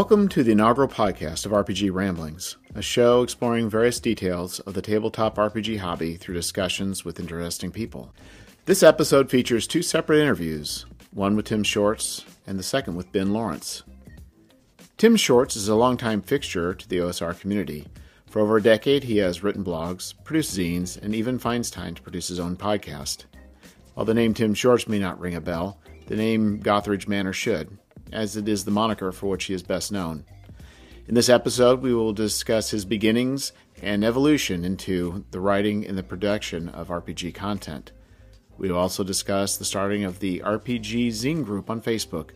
Welcome to the inaugural podcast of RPG Ramblings, a show exploring various details of the tabletop RPG hobby through discussions with interesting people. This episode features two separate interviews, one with Tim Shorts and the second with Ben Laurence. Tim Shorts is a longtime fixture to the OSR community. For over a decade, he has written blogs, produced zines, and even finds time to produce his own podcast. While the name Tim Shorts may not ring a bell, the name Gothridge Manor should, as it is the moniker for which he is best known. In this episode, we will discuss his beginnings and evolution into the writing and the production of RPG content. We will also discuss the starting of the RPG Zine group on Facebook,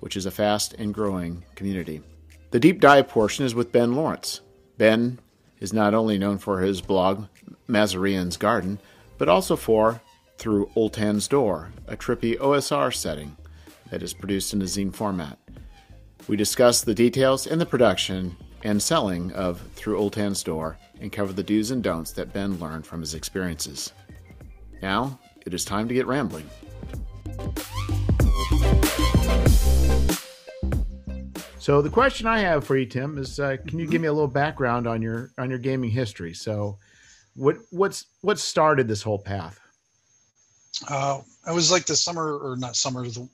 which is a fast and growing community. The deep dive portion is with Ben Laurence. Ben is not only known for his blog, Mazirian's Garden, but also for Through Ultan's Door, a trippy OSR setting that is produced in a zine format. We discuss the details in the production and selling of Through Ultan's Door and cover the do's and don'ts that Ben learned from his experiences. Now, it is time to get rambling. So the question I have for you, Tim, is uh, can you give me a little background on your on your gaming history? So, what what's what started this whole path? Uh, I was like the summer or not summer, the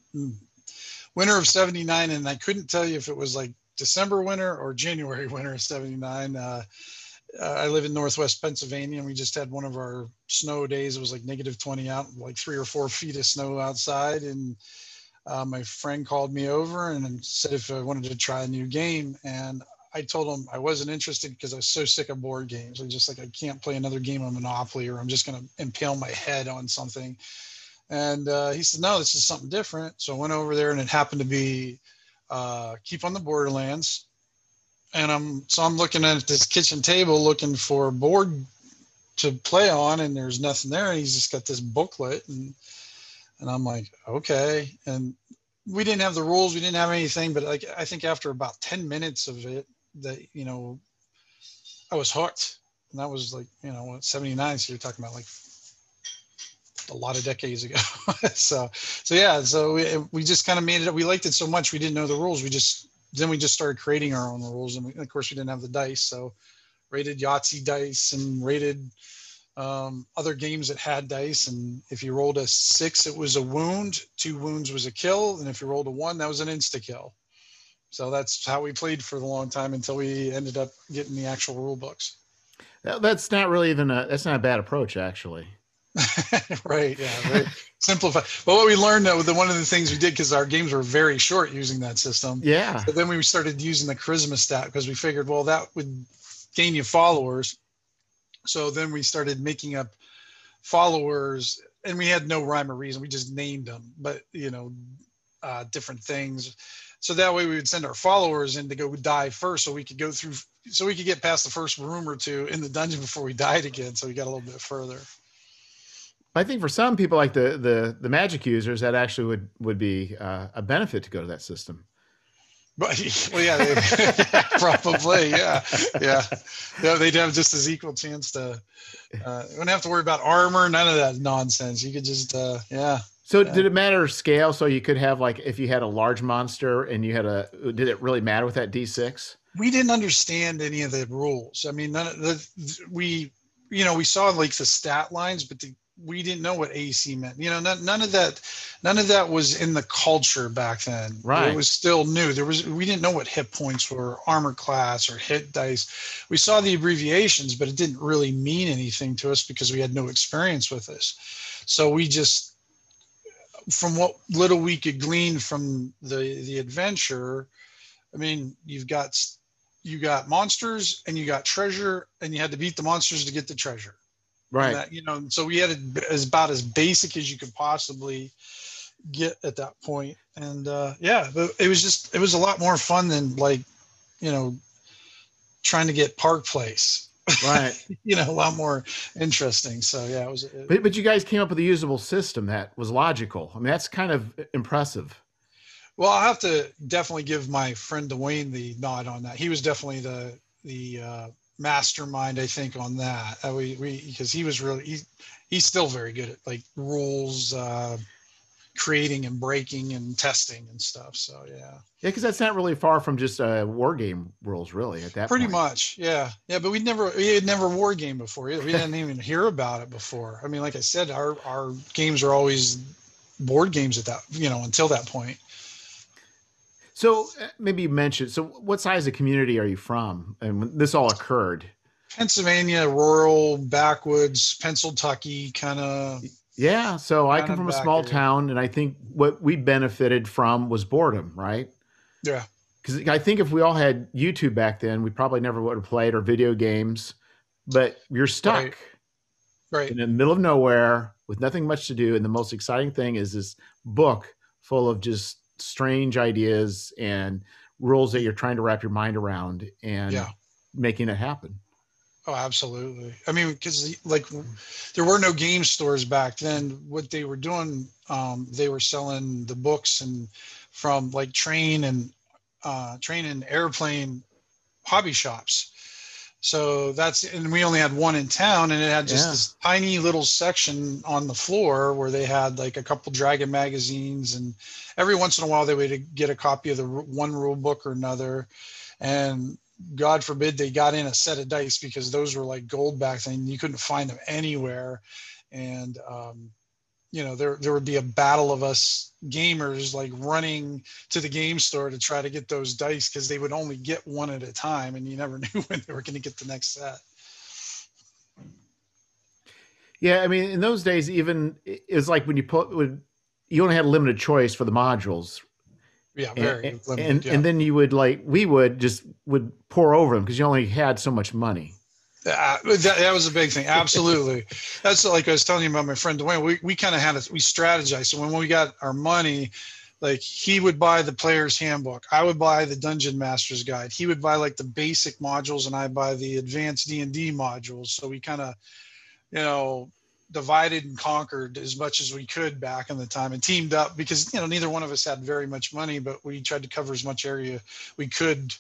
winter of 79. And I couldn't tell you if it was like December winter or January winter of 79. Uh, uh, I live in Northwest Pennsylvania and we just had one of our snow days. It was like negative 20 out, like three or four feet of snow outside. And uh, my friend called me over and said if I wanted to try a new game. And I told him I wasn't interested because I was so sick of board games. I'm just like I can't play another game of Monopoly or I'm just going to impale my head on something. And uh, he said, no, this is something different. So I went over there and it happened to be uh, Keep on the Borderlands. And I'm so I'm looking at this kitchen table looking for a board to play on, and there's nothing there. And he's just got this booklet, and and I'm like, okay. And we didn't have the rules, we didn't have anything, but like I think after about 10 minutes of it, that you know, I was hooked. And that was like, you know, 79. So you're talking about like a lot of decades ago. so, so yeah, so we, we just kind of made it. We liked it so much we didn't know the rules. We just then we just started creating our own rules, and, we, of course we didn't have the dice. So, rated Yahtzee dice and rated um, other games that had dice. And if you rolled a six, it was a wound. Two wounds was a kill, and if you rolled a one, that was an insta kill. So that's how we played for a long time until we ended up getting the actual rule books. That's not really even a that's not a bad approach actually. right. Yeah. Right. Simplify. But what we learned that the one of the things we did because our games were very short using that system. Yeah. But then we started using the charisma stat because we figured, well, that would gain you followers. So then we started making up followers, and we had no rhyme or reason. We just named them, but you know, uh, different things. So that way we would send our followers in to go die first, so we could go through, so we could get past the first room or two in the dungeon before we died again. So we got a little bit further. I think for some people, like the the the magic users, that actually would would be uh, a benefit to go to that system. But well, yeah, they, probably, yeah, yeah, yeah. They'd have just as equal chance to. Uh, wouldn't have to worry about armor, none of that nonsense. You could just, uh, yeah. So yeah. did it matter scale? So you could have like if you had a large monster and you had a, did it really matter with that D six? We didn't understand any of the rules. I mean, none of the we, you know, we saw like the stat lines, but the we didn't know what AC meant. You know, none, none, of that, none of that was in the culture back then. Right. It was still new. There was, we didn't know what hit points were, armor class or hit dice. We saw the abbreviations, but it didn't really mean anything to us because we had no experience with this. So we just, from what little we could glean from the the adventure, I mean, you've got you got monsters and you got treasure, and you had to beat the monsters to get the treasure right. That, you know so we had it as about as basic as you could possibly get at that point. And uh yeah but it was just it was a lot more fun than like you know trying to get park place. Right. You know a lot more interesting. So yeah it was it, but, but you guys came up with a usable system that was logical. I mean that's kind of impressive. Well i'll have to definitely give my friend dwayne the nod on that. He was definitely the the uh mastermind, I think, on that. Uh, we we because he was really he, he's still very good at like rules, uh, creating and breaking and testing and stuff. So yeah. Yeah, because that's not really far from just uh, war game rules, really. At that pretty point. much, yeah, yeah. But we'd never we had never war game before. We didn't even hear about it before. I mean, like I said, our our games are always board games at that you know until that point. So uh, maybe you mentioned. So, what size of community are you from? And when this all occurred, Pennsylvania, rural, backwoods, Pennsylvania, kind of. Yeah. So I come from a small area. town, and I think what we benefited from was boredom, right? Yeah. Because I think if we all had YouTube back then, we probably never would have played or video games. But you're stuck Right. Right. in the middle of nowhere with nothing much to do, and the most exciting thing is this book full of just strange ideas and rules that you're trying to wrap your mind around and Yeah. making it happen. Oh, absolutely. I mean, because like there were no game stores back then. What they were doing, um, they were selling the books and from like train and uh, train and airplane hobby shops. So that's and we only had one in town, and it had just Yeah. this tiny little section on the floor where they had like a couple Dragon magazines, and every once in a while they would get a copy of the one rule book or another, and God forbid they got in a set of dice because those were like gold back then. You couldn't find them anywhere. And, um, you know, there, there would be a battle of us gamers like running to the game store to try to get those dice because they would only get one at a time and you never knew when they were going to get the next set. Yeah, I mean, in those days, even it was like when you put would you only had a limited choice for the modules, Yeah, very and, limited. and, yeah. and then you would like we would just would pour over them because you only had so much money. Uh, that, that was a big thing. Absolutely. That's like I was telling you about my friend Dwayne. We, we kind of had it, we strategized. So when we got our money, like he would buy the player's handbook. I would buy the dungeon master's guide. He would buy like the basic modules and I buy the advanced D and D modules. So we kind of, you know, divided and conquered as much as we could back in the time and teamed up because, you know, neither one of us had very much money, but we tried to cover as much area we could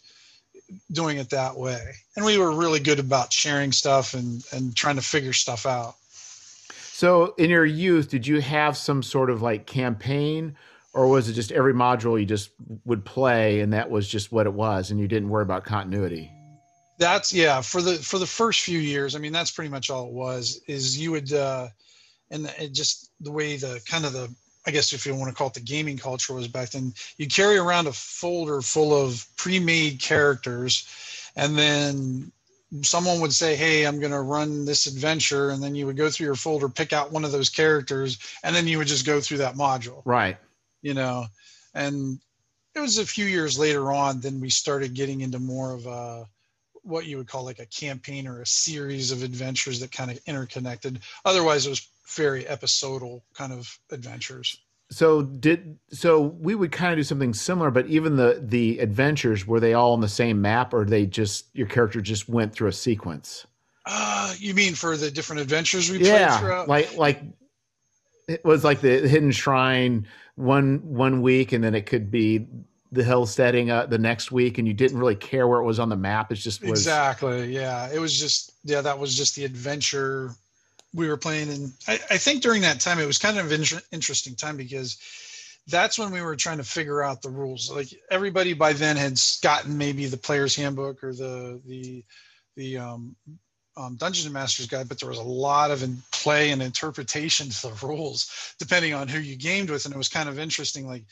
doing it that way. And we were really good about sharing stuff and and trying to figure stuff out. So, in your youth, did you have some sort of like campaign, or was it just every module you just would play and that was just what it was, and you didn't worry about continuity? That's yeah, for the for the first few years, I mean that's pretty much all it was is you would uh and it just the way the kind of the I guess if you want to call it the gaming culture was back then, you carry around a folder full of pre-made characters and then someone would say, Hey, I'm going to run this adventure. And then you would go through your folder, pick out one of those characters, and then you would just go through that module, Right. you know. And it was a few years later on, then we started getting into more of a what you would call like a campaign or a series of adventures that kind of interconnected. Otherwise, it was very episodal kind of adventures. So did so we would kind of do something similar, but even the the adventures were they all on the same map, or they just your character just went through a sequence? Uh, you mean for the different adventures we played Yeah, throughout? like like it was like the hidden shrine one one week, and then it could be the hill setting uh, the next week, and you didn't really care where it was on the map. It just was Exactly. Yeah. It was just, yeah, that was just the adventure we were playing. And I, I think during that time, it was kind of an inter- interesting time because that's when we were trying to figure out the rules. Like everybody by then had gotten maybe the player's handbook or the, the, the, um, um, Dungeons and Masters guide, but there was a lot of in play and interpretation to the rules depending on who you gamed with. And it was kind of interesting, like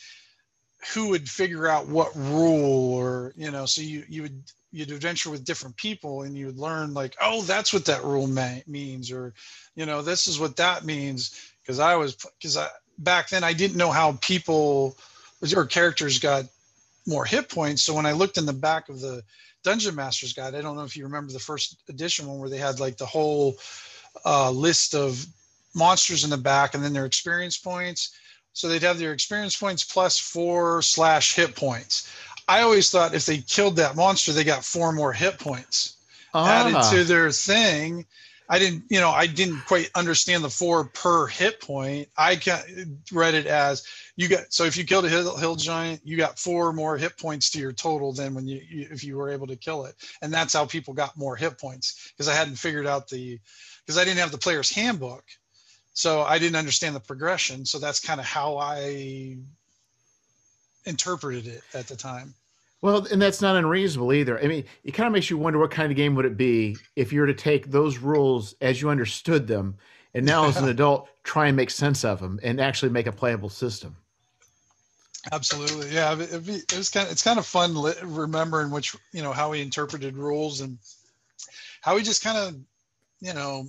who would figure out what rule or, you know, so you, you would, you'd adventure with different people and you would learn like, oh, that's what that rule may, means, or, you know, this is what that means. Cause I was, cause I, back then I didn't know how people or characters got more hit points. So when I looked in the back of the Dungeon Master's Guide, I don't know if you remember the first edition one where they had like the whole uh, list of monsters in the back and then their experience points. So they'd have their experience points plus four slash hit points. I always thought if they killed that monster, they got four more hit points added Ah, to their thing. I didn't, you know, I didn't quite understand the four per hit point. I read it as you got. So if you killed a hill, hill giant, you got four more hit points to your total than when you if you were able to kill it. And that's how people got more hit points because I hadn't figured out the because I didn't have the player's handbook. so I didn't understand the progression. So that's kind of how I interpreted it at the time. Well, and that's not unreasonable either. I mean, it kind of makes you wonder what kind of game would it be if you were to take those rules as you understood them, and now as an adult try and make sense of them and actually make a playable system. Absolutely, yeah. It, be, it was kind of it's kind of fun remembering which you know how he interpreted rules and how he just kind of you know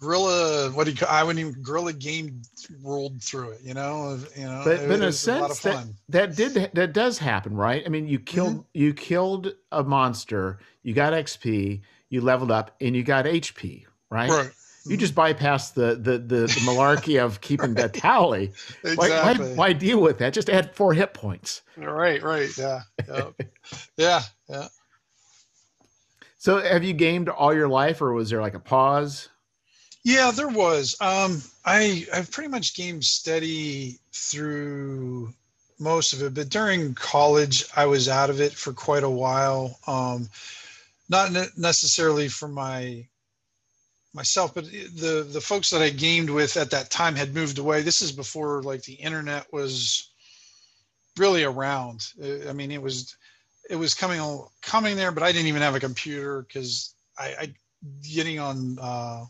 guerrilla what do you call I wouldn't even gorilla game rolled through it, you know. You know, but, it, but in a sense a that, that did that does happen, right? I mean, you killed mm-hmm. you killed a monster, you got XP, you leveled up, and you got HP, right? Right. You just bypass the the the, the malarkey of keeping that tally. exactly. Why, why, why, deal with that? Just add four hit points. Right, right, yeah, yeah, yeah, yeah. So, have you gamed all your life, or was there like a pause? Yeah, there was. Um, I I've pretty much gamed steady through most of it, but during college, I was out of it for quite a while. Um, not necessarily for my myself, but the the folks that I gamed with at that time had moved away. This is before like the internet was really around. I mean, it was it was coming coming there, but I didn't even have a computer because I, I getting on uh,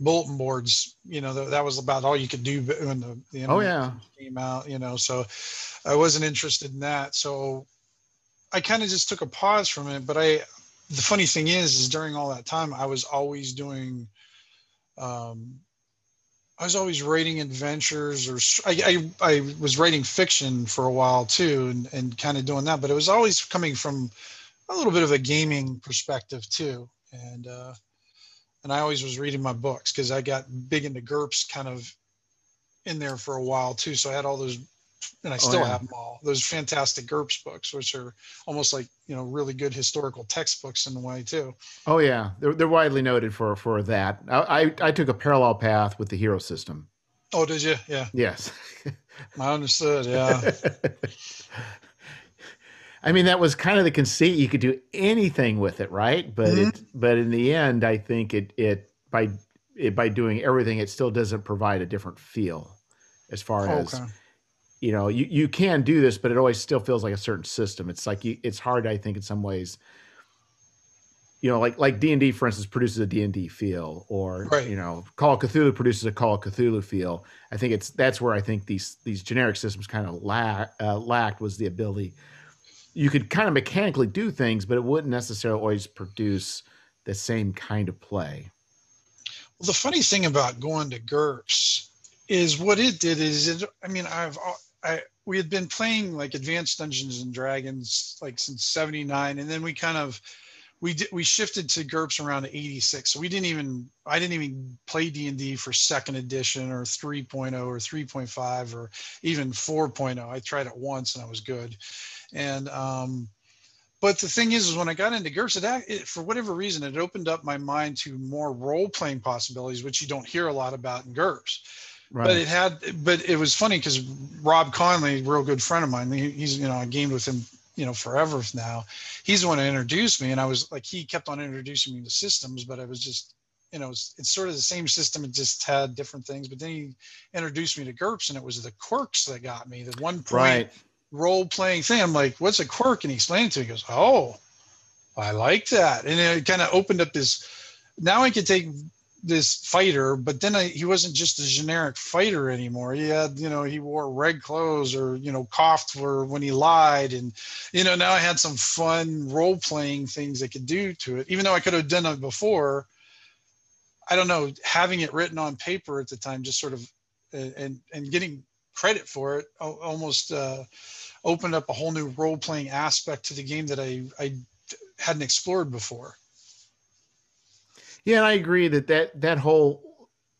bulletin boards. You know, that, that was about all you could do when the, the oh yeah came out. You know, so I wasn't interested in that. So I kind of just took a pause from it. But I, the funny thing is, is during all that time, I was always doing. Um, I was always writing adventures, or I, I, I was writing fiction for a while too, and, and kind of doing that. But it was always coming from a little bit of a gaming perspective too, and uh, and I always was reading my books because I got big into GURPS kind of in there for a while too. So I had all those, and I oh, still oh, yeah. have them all. Those fantastic GURPS books, which are almost like you know really good historical textbooks in a way too. Oh yeah, they're they're widely noted for for that. I I, I took a parallel path with the hero system. Oh, did you? Yeah. Yes. I understood. Yeah. I mean, that was kind of the conceit. You could do anything with it, right? But mm-hmm. it, but in the end, I think it it by it by doing everything, it still doesn't provide a different feel as far as okay. you know. You you can do this, but it always still feels like a certain system. It's like you, it's hard, I think, in some ways. You know, like like D and D, for instance, produces a D and D feel, or right. you know, Call of Cthulhu produces a Call of Cthulhu feel. I think it's that's where I think these these generic systems kind of lack uh, lacked was the ability you could kind of mechanically do things, but it wouldn't necessarily always produce the same kind of play. Well, the funny thing about going to GURPS is what it did is it. I mean, I've I we had been playing like Advanced Dungeons and Dragons like since '79, and then we kind of we did we shifted to GURPS around 86. So we didn't even I didn't even play D&D for second edition or 3.0 or 3.5 or even 4.0. I tried it once and I was good. And um, but the thing is, is when I got into GURPS, it, it, for whatever reason, it opened up my mind to more role playing possibilities, which you don't hear a lot about in GURPS. Right. But it had, but it was funny because Rob Conley, real good friend of mine, he, he's you know I gamed with him you know forever now. He's the one who introduced me, and I was like he kept on introducing me to systems, but I was just you know it's, it's sort of the same system, it just had different things. But then he introduced me to GURPS and it was the quirks that got me. The one point right role playing thing. I'm like, what's a quirk? And he explained it to me, he goes, Oh, I like that. And it kind of opened up this. Now I could take this fighter, but then I, he wasn't just a generic fighter anymore. He had, you know, he wore red clothes or, you know, coughed for when he lied. And, you know, now I had some fun role playing things I could do to it, even though I could have done it before. I don't know, having it written on paper at the time, just sort of, and, and getting credit for it almost uh, opened up a whole new role playing aspect to the game that I, I hadn't explored before. Yeah, and I agree that that that whole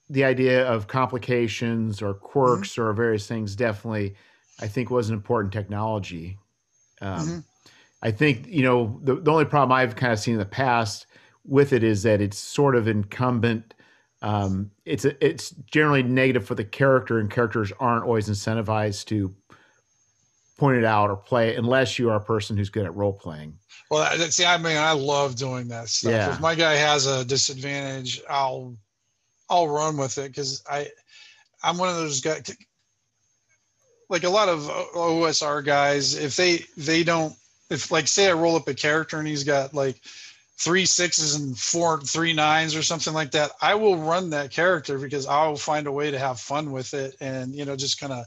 the idea of complications or quirks mm-hmm. or various things definitely I think was an important technology. Um, mm-hmm. I think you know the the only problem I've kind of seen in the past with it is that it's sort of incumbent um, it's a, it's generally negative for the character, and characters aren't always incentivized to point it out or play it unless you are a person who's good at role playing. Well, see, I mean, I love doing that stuff. Yeah. If my guy has a disadvantage, I'll I'll run with it because I I'm one of those guys like a lot of OSR guys if they they don't if like say I roll up a character and he's got like three sixes and four three nines or something like that i will run that character because i'll find a way to have fun with it and you know just kind of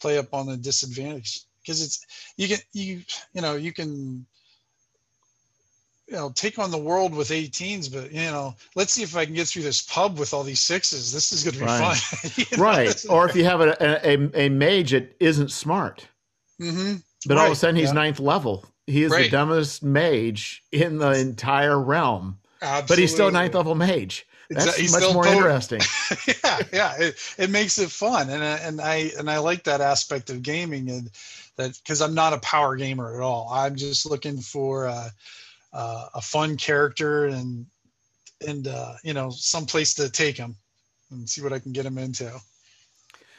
play up on the disadvantage because it's you can you you know you can you know take on the world with 18s but you know let's see if i can get through this pub with all these sixes this is going to be right. fun right or if you have a, a, a mage that isn't smart mm-hmm. but right. all of a sudden he's yeah. ninth level he is right. the dumbest mage in the entire realm Absolutely. but he's still ninth level mage that's he's much more interesting. yeah, yeah, it, it makes it fun, and and I and I like that aspect of gaming, and that because I'm not a power gamer at all. I'm just looking for uh, uh, a fun character and and uh, you know some place to take him and see what I can get him into.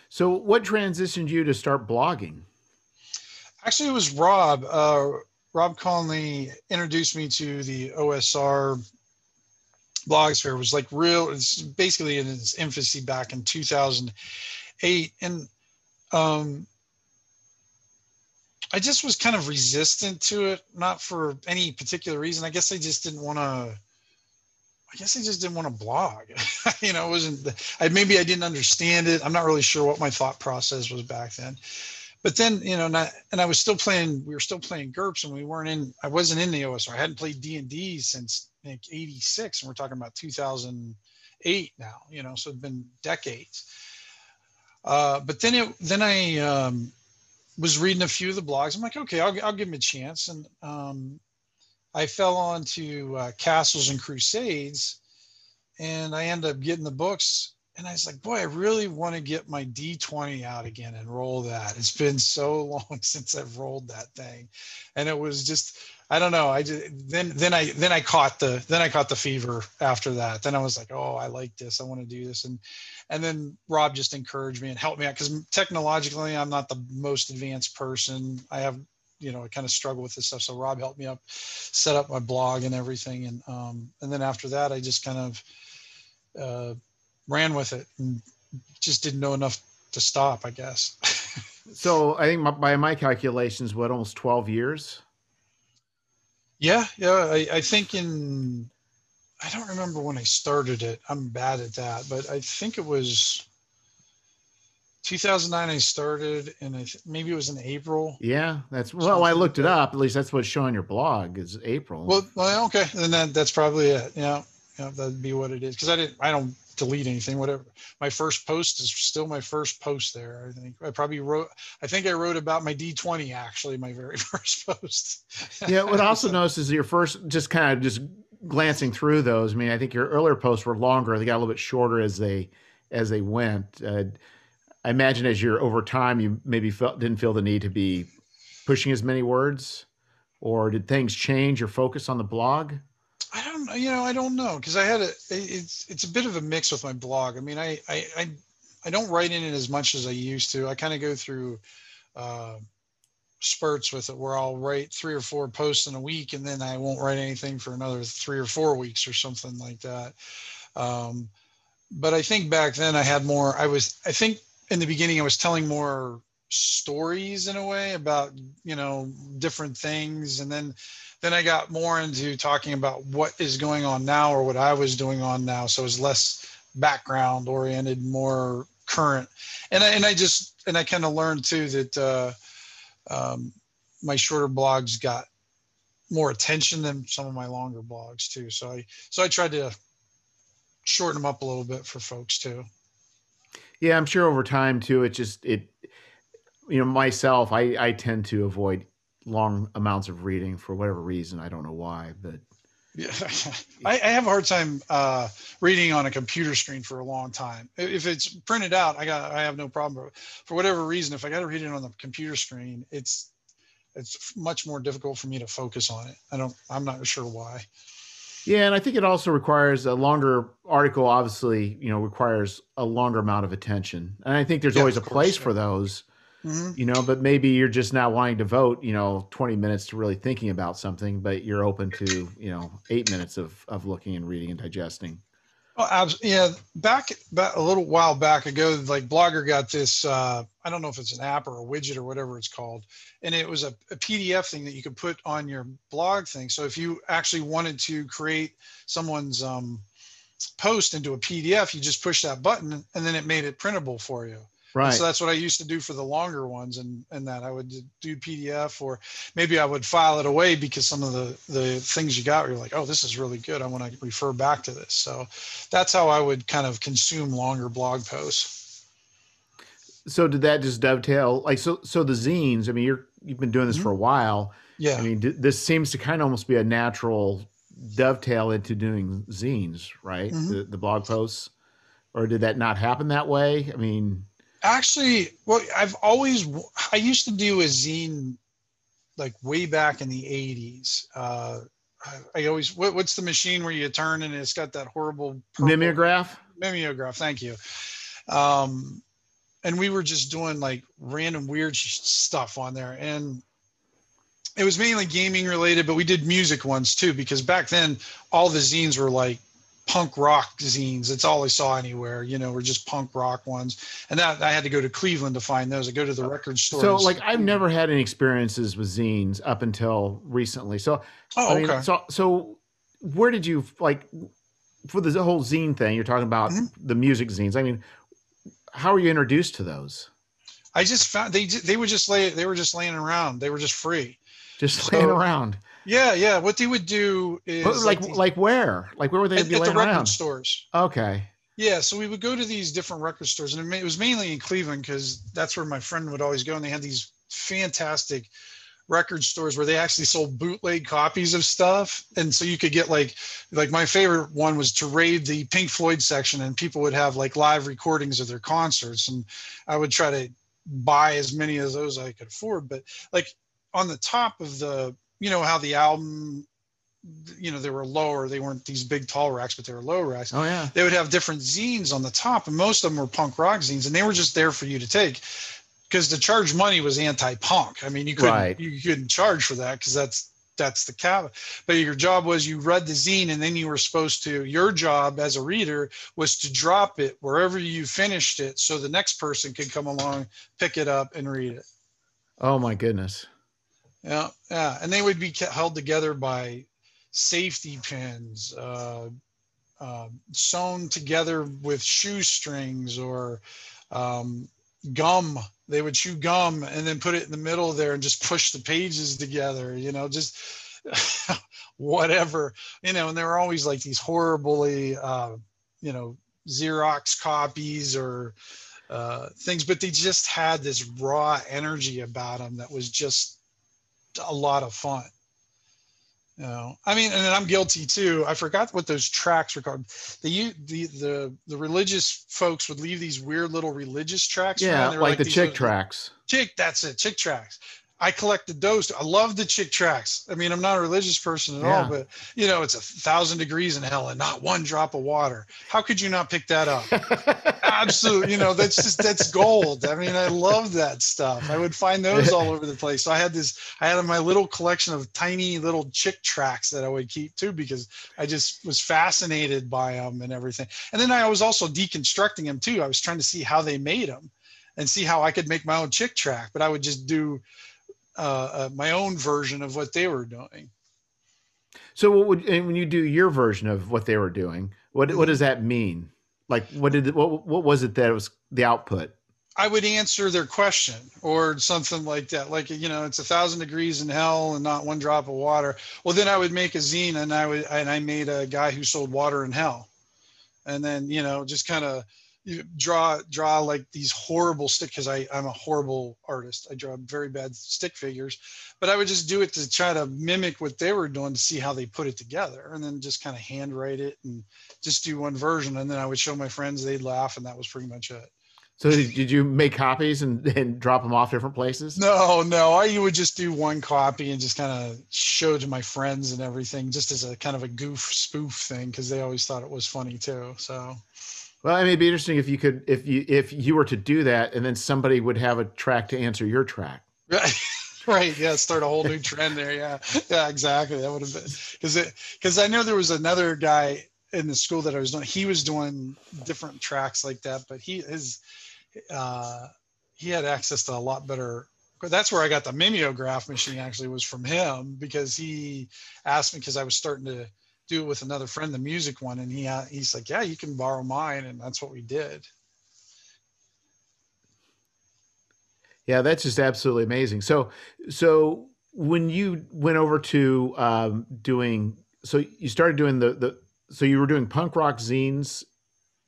So, what transitioned you to start blogging? Actually, it was Rob. Uh, Rob Conley introduced me to the OSR blogosphere. It was like real. It's basically in its infancy back in 2008, and um, I just was kind of resistant to it, not for any particular reason. I guess I just didn't want to. I guess I just didn't want to blog. you know, it wasn't. I maybe I didn't understand it. I'm not really sure what my thought process was back then. But then, you know, not, and I was still playing. We were still playing GURPS, and we weren't in. I wasn't in the OSR. I hadn't played D and D since like '86, and we're talking about 2008 now. You know, so it's been decades. Uh, but then it, then I um, was reading a few of the blogs. I'm like, okay, I'll, I'll give him a chance. And um, I fell onto uh, Castles and Crusades, and I ended up getting the books. And I was like, boy, I really want to get my D20 out again and roll that. It's been so long since I've rolled that thing, and it was just I don't know. I just, then then I then I caught the then I caught the fever after that. Then I was like, oh, I like this. I want to do this. And and then Rob just encouraged me and helped me out because technologically I'm not the most advanced person. I have you know I kind of struggle with this stuff. So Rob helped me up, set up my blog and everything. And um and then after that I just kind of uh, ran with it and just didn't know enough to stop. I guess. so I think my, by my calculations, what almost twelve years yeah, yeah. I, I think in I don't remember when I started it. I'm bad at that, but I think it was 2009 I started, and I th- maybe it was in April. Yeah, that's well. I looked it up. At least that's what's showing your blog is April. Well, well okay, and that that's probably it. Yeah, yeah, that'd be what it is. Because I didn't, I don't delete anything whatever. My first post is still my first post there i think. I probably wrote i think i wrote about my d20 actually my very first post. Yeah what i also noticed is your first just kind of just glancing through those i mean i think your earlier posts were longer they got a little bit shorter as they as they went. Uh, i imagine as you're over time you maybe felt didn't feel the need to be pushing as many words or did things change your focus on the blog I don't you know I don't know because I had a it's it's a bit of a mix with my blog. I mean I I I, I don't write in it as much as I used to. I kind of go through uh, spurts with it where I'll write three or four posts in a week and then I won't write anything for another three or four weeks or something like that. Um, but I think back then I had more. I was I think in the beginning I was telling more stories in a way about you know different things and then then I got more into talking about what is going on now or what I was doing on now. So it was less background oriented, more current. And I, and I just, and I kind of learned too that uh, um, my shorter blogs got more attention than some of my longer blogs too. So I, so I tried to shorten them up a little bit for folks too. Yeah, I'm sure over time too, it just, it, you know, myself, I, I tend to avoid long amounts of reading for whatever reason. I don't know why, but yeah, I, I, have a hard time uh, reading on a computer screen for a long time. If it's printed out, I got I have no problem. But for whatever reason, if I got to read it on the computer screen, it's it's much more difficult for me to focus on it. I don't. I'm not sure why. Yeah, and I think it also requires a longer article. Obviously, you know, requires a longer amount of attention, and I think there's yeah, always a course, place yeah. for those mm-hmm. you know, but maybe you're just not wanting to vote, you know, 20 minutes to really thinking about something, but you're open to, you know, eight minutes of, of looking and reading and digesting. Oh, yeah. Back, back a little while back ago, like Blogger got this. Uh, I don't know if it's an app or a widget or whatever it's called, and it was a, a, PDF thing that you could put on your blog thing. So if you actually wanted to create someone's um, post into a PDF, you just push that button, and then it made it printable for you. Right. And so that's what I used to do for the longer ones, and and that I would do PDF, or maybe I would file it away because some of the the things you got, you're like, oh, this is really good. I want to refer back to this. So that's how I would kind of consume longer blog posts. So did that just dovetail? Like so, so the zines. I mean, you're you've been doing this mm-hmm. for a while. Yeah. I mean, d- this seems to kind of almost be a natural dovetail into doing zines, right? Mm-hmm. The, the blog posts, or did that not happen that way? I mean, actually, well, I've always I used to do a zine like way back in the '80s. Uh, I, I always what, what's the machine where you turn and it's got that horrible purple, mimeograph? Mimeograph, thank you. Um, and we were just doing like random weird stuff on there, and it was mainly gaming related, but we did music ones too because back then all the zines were like punk rock zines. It's all I saw anywhere, you know, were just punk rock ones. And that I had to go to Cleveland to find those. I go to the record store. So like I've never had any experiences with zines up until recently. So oh, I mean, okay. so so where did you like for the whole zine thing? You're talking about mm-hmm. the music zines. I mean, how were you introduced to those? I just found they they were just lay they were just laying around. They were just free. Just so, laying around. Yeah, yeah. What they would do is like like, like where? Like where would they at, be at laying the record around? stores. Okay. Yeah, so we would go to these different record stores, and it was mainly in Cleveland because that's where my friend would always go, and they had these fantastic record stores where they actually sold bootleg copies of stuff and so you could get like like my favorite one was to raid the pink floyd section and people would have like live recordings of their concerts and i would try to buy as many of those i could afford but like on the top of the you know how the album you know they were lower they weren't these big tall racks but they were low racks. Oh yeah. They would have different zines on the top and most of them were punk rock zines and they were just there for you to take. Because to charge money was anti-punk. I mean you couldn't right. you couldn't charge for that because that's that's the cap but your job was you read the zine and then you were supposed to your job as a reader was to drop it wherever you finished it so the next person could come along pick it up and read it. Oh my goodness yeah, yeah, and they would be held together by safety pins, uh, uh, sewn together with shoestrings or um, gum. They would chew gum and then put it in the middle there and just push the pages together. You know, just whatever. You know, and there were always like these horribly, uh, you know, Xerox copies or uh, things, but they just had this raw energy about them that was just a lot of fun. You know, I mean, and I'm guilty too. I forgot what those tracks were called. The the the the religious folks would leave these weird little religious tracks. Yeah, like, like, the chick tracks. Chick, that's it. Chick tracks. I collected those. I love the chick tracks. I mean, I'm not a religious person at yeah. all, but you know, it's a thousand degrees in hell and not one drop of water. How could you not pick that up? Absolutely. You know, that's just, that's gold. I mean, I love that stuff. I would find those all over the place. So I had this, I had my little collection of tiny little chick tracks that I would keep too, because I just was fascinated by them and everything. And then I was also deconstructing them too. I was trying to see how they made them and see how I could make my own chick track, but I would just do, uh, uh, my own version of what they were doing. So, what would and when you do your version of what they were doing? What what does that mean? Like, what did what what was it that was the output? I would answer their question or something like that. Like, you know, it's a thousand degrees in hell and not one drop of water. Well, then I would make a zine and I would, and I made a guy who sold water in hell. And then, you know, just kind of you draw draw like these horrible stick because I I'm a horrible artist. I draw very bad stick figures, but I would just do it to try to mimic what they were doing to see how they put it together, and then just kind of handwrite it and just do one version, and then I would show my friends. They'd laugh, and that was pretty much it. So did you make copies and, and drop them off different places? No, no. I would just do one copy and just kind of show to my friends and everything, just as a kind of a goof spoof thing, because they always thought it was funny too. So well, it may be interesting if you could, if you if you were to do that, and then somebody would have a track to answer your track. Right. right. Yeah. Start a whole new trend there. Yeah. Yeah. Exactly. That would have been because it because I know there was another guy in the school that I was doing, he was doing different tracks like that, but he his uh, he had access to a lot better. That's where I got the mimeograph machine. Actually, was from him because he asked me because I was starting to do it with another friend, the music one, and he he's like, "Yeah, you can borrow mine," and that's what we did. Yeah, that's just absolutely amazing. So, so when you went over to um, doing, so you started doing the the, so you were doing punk rock zines.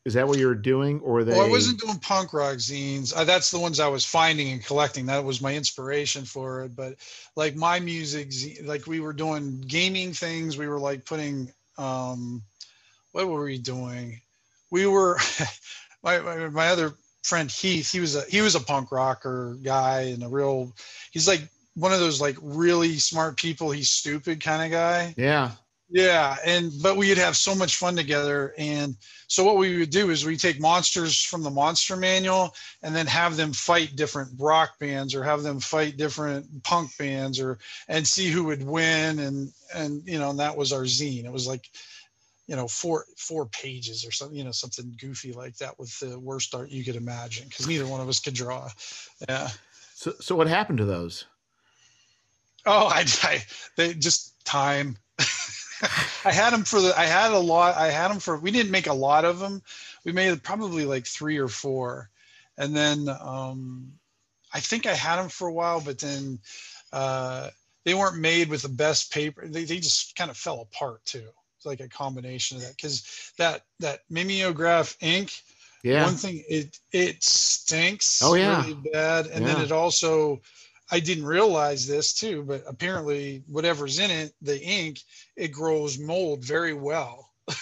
Is that what you were doing, or they? Well, I wasn't doing punk rock zines. Uh, that's the ones I was finding and collecting. That was my inspiration for it. But like my music, like we were doing gaming things. We were like putting, um, what were we doing? We were, my, my my other friend Heath, he was a he was a punk rocker guy and a real he's like one of those like really smart people, he's stupid kind of guy. Yeah. Yeah, and but we'd have so much fun together. And so what we would do is we take monsters from the monster manual and then have them fight different rock bands or have them fight different punk bands or and see who would win and and you know and that was our zine. It was like you know four four pages or something you know something goofy like that with the worst art you could imagine because neither one of us could draw yeah so so what happened to those oh i, I they just time i had them for the i had a lot i had them for we didn't make a lot of them we made probably like three or four. And then um i think i had them for a while but then uh they weren't made with the best paper. They, they just kind of fell apart too. It's like a combination of that. Because that that mimeograph ink yeah. one thing it it stinks oh yeah. really bad. And yeah. then it also i didn't realize this too but apparently whatever's in it the ink it grows mold very well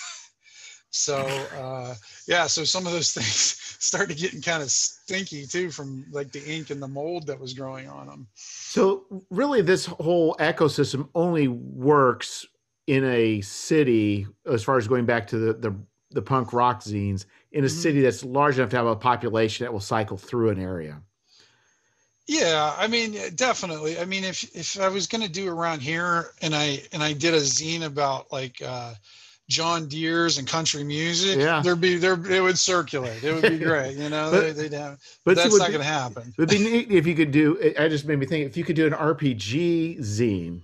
so uh yeah so some of those things started getting kind of stinky too from like the ink and the mold that was growing on them so really this whole ecosystem only works in a city, as far as going back to the the, the punk rock zines, in a mm-hmm. city that's large enough to have a population that will cycle through an area. Yeah, I mean, definitely. I mean, if if I was going to do around here, and I and I did a zine about like uh, John Deere's and country music, yeah, there'd be there it would circulate. It would be great, you know. but, they, would have, but that's not going to happen. It'd be neat if you could do. I just made me think if you could do an RPG zine.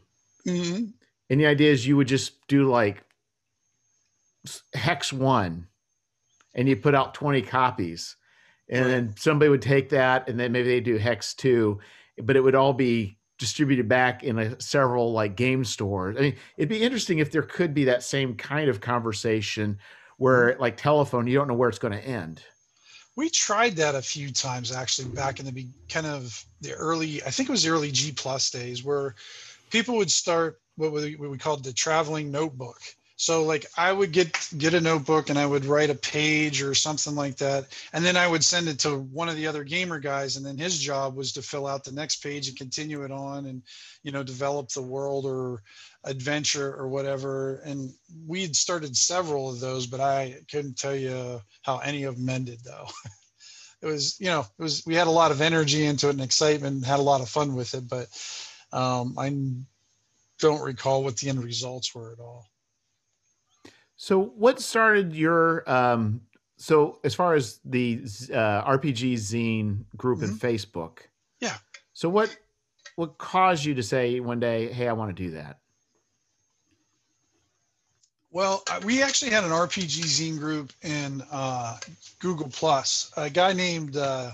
Mm-hmm. And the idea is you would just do like hex one and you put out 20 copies. And right. then somebody would take that and then maybe they do hex two, but it would all be distributed back in a, several like game stores. I mean, it'd be interesting if there could be that same kind of conversation where mm-hmm. like telephone, you don't know where it's going to end. We tried that a few times actually back in the kind of the early, I think it was the early G plus days where people would start what we, what we called the traveling notebook. So like I would get get a notebook and I would write a page or something like that, and then I would send it to one of the other gamer guys, and then his job was to fill out the next page and continue it on, and you know develop the world or adventure or whatever. And we had started several of those, but I couldn't tell you how any of them ended though. it was you know it was we had a lot of energy into it and excitement, had a lot of fun with it, but um, I don't recall what the end results were at all. So, what started your? Um, so, as far as the uh, RPG zine group mm-hmm. in Facebook, yeah. So, what what caused you to say one day, "Hey, I want to do that"? Well, uh, we actually had an RPG zine group in uh, Google Plus. A guy named uh,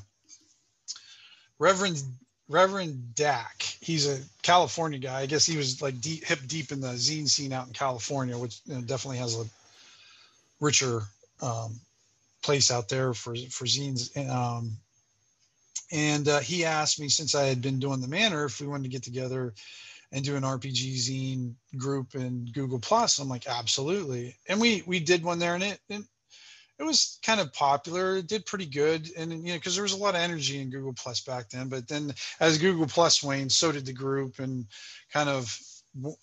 Reverend Reverend Dak. He's a California guy. I guess he was like deep, hip deep in the zine scene out in California, which you know, definitely has a richer um, place out there for for zines. Um, and uh, he asked me since I had been doing the Manor if we wanted to get together and do an RPG zine group in Google Plus. I'm like, absolutely. And we we did one there, and it, it it was kind of popular. It did pretty good, and you know, because there was a lot of energy in Google Plus back then. But then, as Google Plus waned, so did the group, and kind of,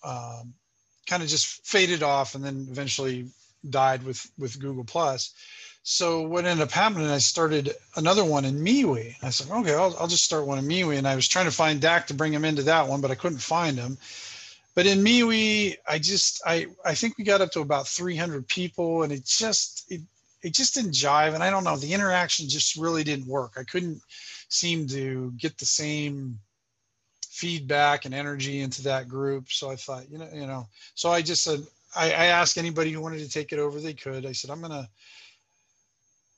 um, kind of just faded off, and then eventually died with with Google Plus. So what ended up happening, I started another one in MeWe. I said, okay, I'll, I'll just start one in MeWe, and I was trying to find Dak to bring him into that one, but I couldn't find him. but in MeWe, I just I I think we got up to about 300 people, and it just it it just didn't jive, and I don't know the interaction just really didn't work. I couldn't seem to get the same feedback and energy into that group. So I thought, you know, you know, so I just said I, I asked anybody who wanted to take it over, they could. I said I'm gonna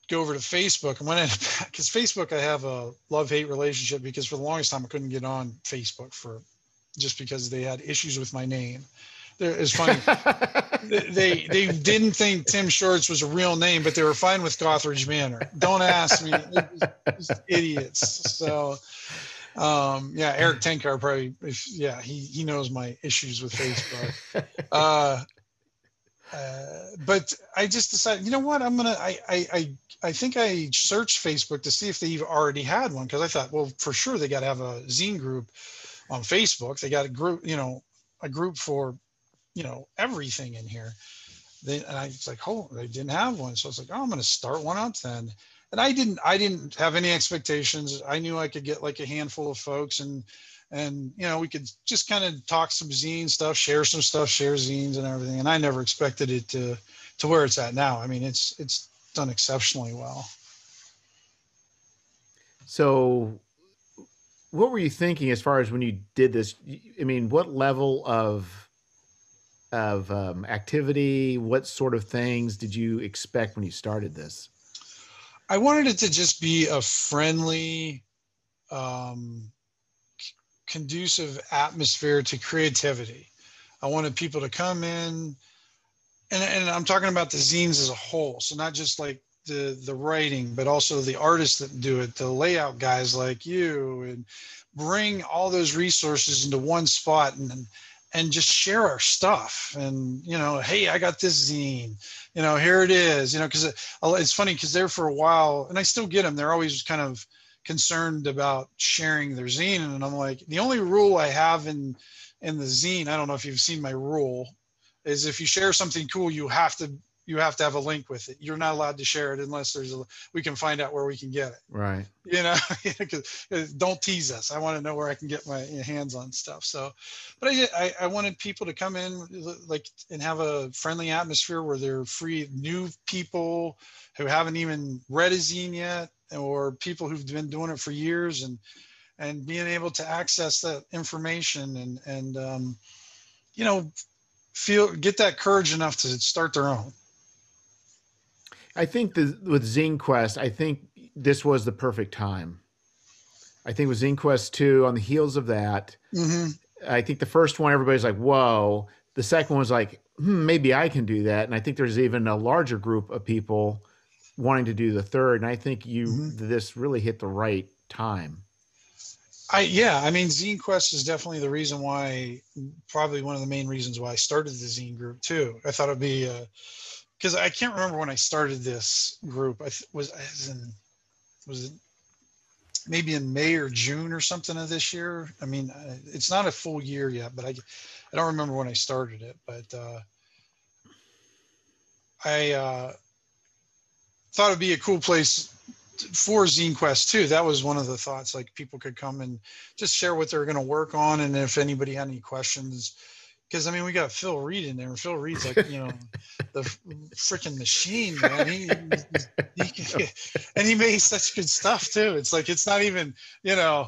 go over to Facebook and when I because Facebook I have a love hate relationship because for the longest time I couldn't get on Facebook for just because they had issues with my name. It's funny. they they didn't think Tim Shorts was a real name, but they were fine with Gothridge Manor. Don't ask me, idiots. So, um, yeah, Erik Tenkar probably, if, yeah, he he knows my issues with Facebook. Uh, uh, but I just decided, you know what? I'm gonna. I I I, I think I searched Facebook to see if they've already had one because I thought, well, for sure they got to have a zine group on Facebook. They got a group, you know, a group for, you know, everything in here. They, and I was like, oh, they didn't have one. So I was like, oh, I'm going to start one up then. And I didn't, I didn't have any expectations. I knew I could get like a handful of folks and, and, you know, we could just kind of talk some zine stuff, share some stuff, share zines and everything. And I never expected it to, to where it's at now. I mean, it's, it's done exceptionally well. So what were you thinking as far as when you did this? I mean, what level of of um, activity? What sort of things did you expect when you started this? I wanted it to just be a friendly, um, conducive atmosphere to creativity. I wanted people to come in, and, and I'm talking about the zines as a whole. So not just like the the writing, but also the artists that do it, the layout guys like you, and bring all those resources into one spot and and just share our stuff. And you know, hey, I got this zine. You know, here it is. You know, because it, uh, it's funny because there for a while, and I still get them. They're always kind of concerned about sharing their zine, and I'm like, the only rule I have in in the zine, I don't know if you've seen my rule, is if you share something cool, you have to you have to have a link with it. You're not allowed to share it unless there's a we can find out where we can get it. Right. You know, don't tease us. I want to know where I can get my hands on stuff. So, but I, I I wanted people to come in like and have a friendly atmosphere where they're free new people who haven't even read a zine yet or people who've been doing it for years and and being able to access that information and and um, you know feel get that courage enough to start their own I think the, with Zine Quest, I think this was the perfect time. I think with Zine Quest 2, on the heels of that, mm-hmm. I think the first one, everybody's like, whoa. The second one was like, hmm, maybe I can do that. And I think there's even a larger group of people wanting to do the third. And I think you mm-hmm. this really hit the right time. I yeah, I mean Zine Quest is definitely the reason why probably one of the main reasons why I started the zine group too. I thought it'd be a because I can't remember when I started this group. I th- was as in was it maybe in May or June or something of this year. I mean, it's not a full year yet, but I I don't remember when I started it. But uh, I uh, thought it'd be a cool place for Zine Quest too. That was one of the thoughts. Like people could come and just share what they're going to work on, and if anybody had any questions because I mean we got Phil Reed in there, and Phil Reed's like you know the freaking machine, man. He, he, he, and he made such good stuff too. It's like it's not even you know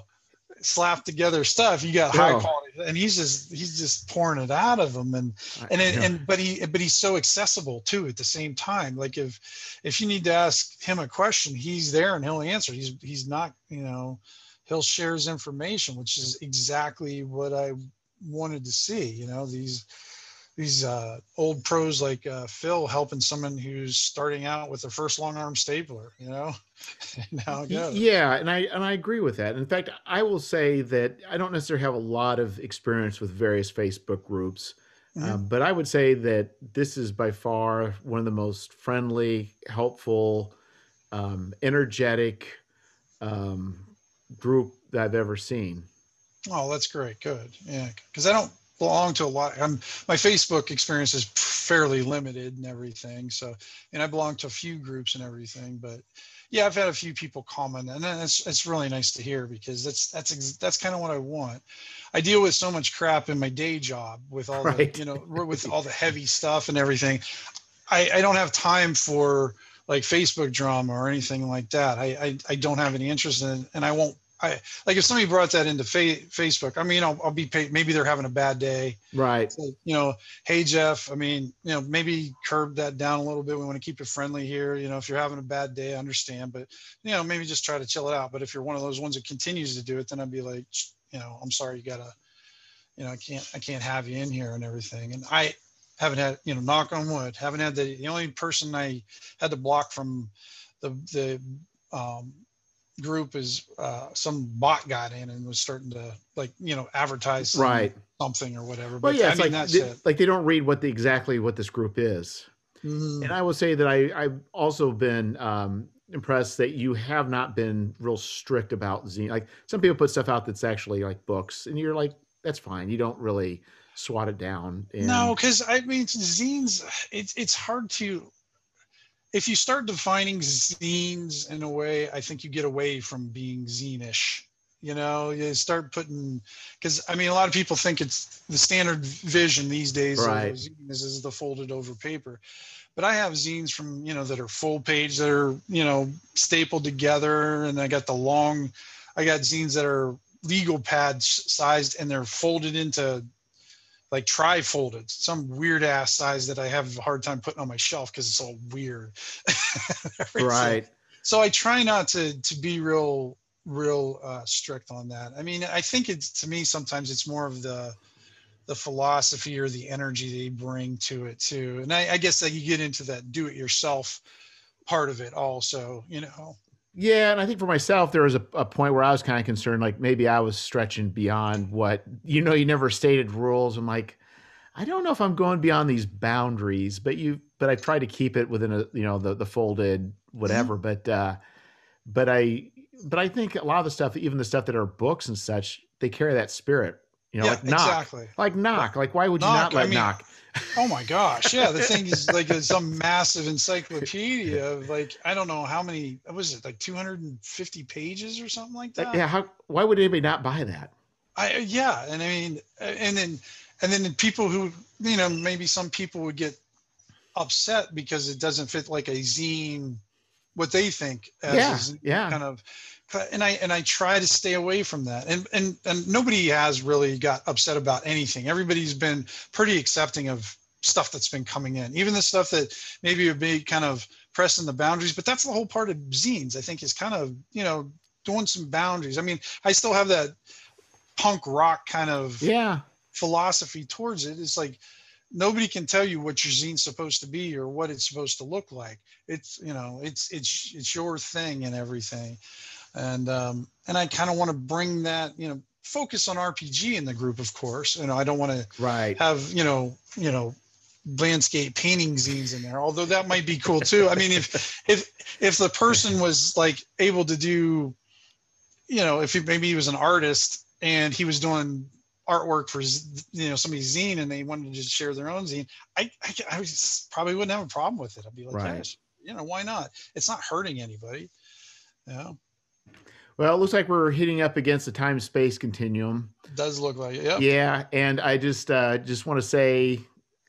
slapped together stuff. You got high quality, and he's just he's just pouring it out of him, and and and, and but he but he's so accessible too at the same time. Like if if you need to ask him a question, he's there and he'll answer. He's he's not you know he'll share his information, which is exactly what I wanted to see. You know, these these uh, old pros like uh, Phil helping someone who's starting out with their first long arm stapler. You know, now yeah, and I and I agree with that. In fact, I will say that I don't necessarily have a lot of experience with various Facebook groups. Mm-hmm. Um, but I would say that this is by far one of the most friendly, helpful, um, energetic um, group that I've ever seen. Oh, that's great. Good. Yeah. Cause I don't belong to a lot. I'm, my Facebook experience is fairly limited and everything. So, and I belong to a few groups and everything, but yeah, I've had a few people comment, and it's it's really nice to hear because that's that's that's kind of what I want. I deal with so much crap in my day job with all right. the you know with all the heavy stuff and everything. I, I don't have time for like Facebook drama or anything like that. I, I, I don't have any interest in, it, and I won't I like if somebody brought that into fa- Facebook. I mean, I'll, I'll be paid. Maybe they're having a bad day, right? So, you know, hey Jeff. I mean, you know, maybe curb that down a little bit. We want to keep it friendly here. You know, if you're having a bad day, I understand, but you know, maybe just try to chill it out. But if you're one of those ones that continues to do it, then I'd be like, you know, I'm sorry, you gotta, you know, I can't, I can't have you in here and everything. And I haven't had, you know, knock on wood, haven't had the the only person I had to block from the the um, group is uh, some bot got in and was starting to like you know advertise some, right something or whatever. But well, yeah, I mean, like they, like they don't read what the, exactly what this group is. Mm-hmm. And I will say that I I've also been um, impressed that you have not been real strict about zine. Like some people put stuff out that's actually like books, and you're like that's fine. You don't really swat it down. And... No, because I mean zines. It's it's hard to if you start defining zines in a way, I think you get away from being zine-ish. You know, you start putting because I mean, a lot of people think it's the standard vision these days. Right. Zines is the folded over paper, but I have zines from you know that are full page that are you know stapled together, and I got the long. I got zines that are legal pads sized and they're folded into like tri-folded, some weird ass size that I have a hard time putting on my shelf because it's all weird. right. So I try not to to be real real uh, strict on that. I mean, I think it's to me sometimes it's more of the the philosophy or the energy they bring to it too. And I, I guess that you get into that do it yourself part of it also, you know. Yeah, and I think for myself, there was a, a point where I was kind of concerned, like maybe I was stretching beyond what you know. You never stated rules. I'm like, I don't know if I'm going beyond these boundaries, but you, but I try to keep it within a you know the the folded whatever. Mm-hmm. But uh, but I but I think a lot of the stuff, even the stuff that are books and such, they carry that spirit. You know, yeah, like knock, exactly. like knock. Like why would you not let I mean, knock? Oh my gosh. Yeah. The thing is like some massive encyclopedia of like, I don't know how many, was it like 250 pages or something like uh, that? Yeah. How, why would anybody not buy that? I, uh, yeah. And I mean, uh, and then, and then people who, you know, maybe some people would get upset because it doesn't fit like a zine, what they think as yeah, yeah. kind of, and I and I try to stay away from that. And and and nobody has really got upset about anything. Everybody's been pretty accepting of stuff that's been coming in, even the stuff that maybe would be kind of pressing the boundaries. But that's the whole part of zines. I think is kind of you know doing some boundaries. I mean, I still have that punk rock kind of yeah philosophy towards it. It's like nobody can tell you what your zine's supposed to be or what it's supposed to look like. It's you know it's it's it's your thing and everything and um, and I kind of want to bring that you know focus on RPG in the group, of course. You know, I don't want to right. have you know you know landscape painting zines in there although that might be cool too i mean if if if the person was like able to do you know if he, maybe he was an artist and he was doing artwork for you know somebody's zine and they wanted to just share their own zine i i, I probably wouldn't have a problem with it i'd be like right. you know why not it's not hurting anybody you know well, it looks like we're hitting up against the time space continuum. It does look like it. Yeah. Yeah, and I just uh, just want to say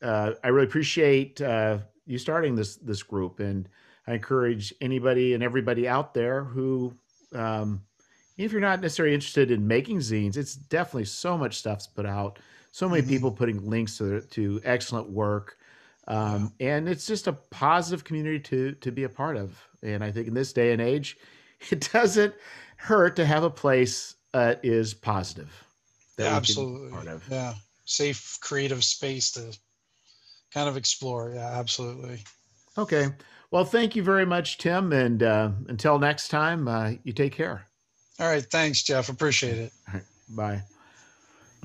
uh, I really appreciate uh, you starting this this group, and I encourage anybody and everybody out there who, um, if you're not necessarily interested in making zines, it's definitely so much stuff's put out. So many mm-hmm. people putting links to to excellent work, um, yeah. and it's just a positive community to to be a part of. And I think in this day and age, it doesn't hurt to have a place that is positive. That yeah, absolutely. Yeah. Safe, creative space to kind of explore. Yeah, absolutely. Okay. Well, thank you very much, Tim. And uh, until next time, uh, you take care. All right. Thanks, Jeff. Appreciate it. All right. Bye.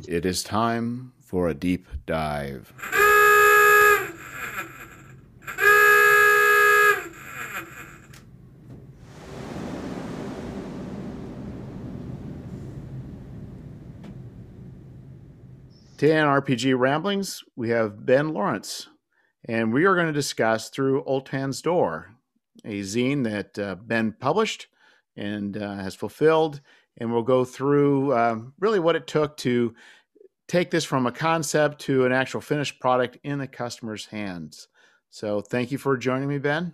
It is time for a deep dive. Today on RPG Ramblings, we have Ben Laurence, and we are going to discuss Through Ultan's Door, a zine that uh, Ben published and uh, has fulfilled. And we'll go through um, really what it took to take this from a concept to an actual finished product in the customer's hands. So thank you for joining me, Ben.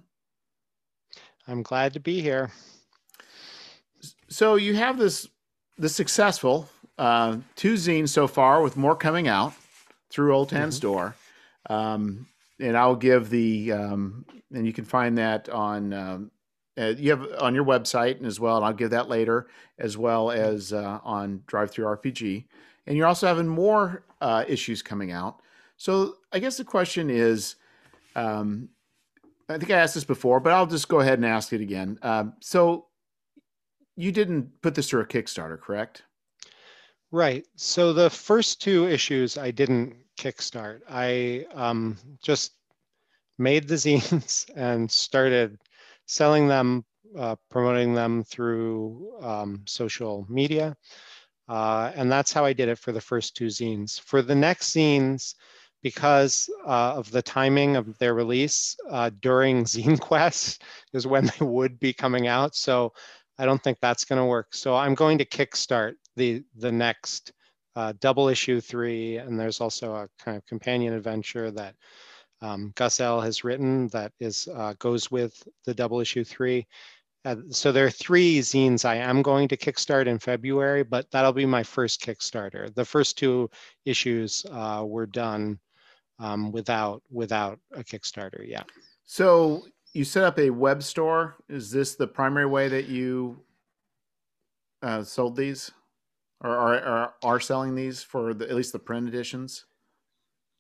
I'm glad to be here. So you have this the successful uh, two zines so far, with more coming out through Ultan mm-hmm. Store. Um, and I'll give the um, and you can find that on um, uh, you have on your website as well, and I'll give that later as well as uh, on DriveThruRPG. And you're also having more uh, issues coming out. So I guess the question is, um, I think I asked this before, but I'll just go ahead and ask it again. Um, so you didn't put this through a Kickstarter, correct? Right. So the first two issues I didn't kickstart. I um, just made the zines and started selling them, uh, promoting them through um, social media. Uh, and that's how I did it for the first two zines. For the next zines, because uh, of the timing of their release uh, during Zine Quest is when they would be coming out. So I don't think that's going to work. So I'm going to kickstart the the next uh, double issue three, and there's also a kind of companion adventure that um, Gus L has written that is uh, goes with the double issue three. Uh, so there are three zines I am going to kickstart in February, but that'll be my first Kickstarter. The first two issues uh, were done um, without without a Kickstarter. Yeah. So you set up a web store. Is this the primary way that you uh, sold these, or are, are are selling these for the, at least the print editions?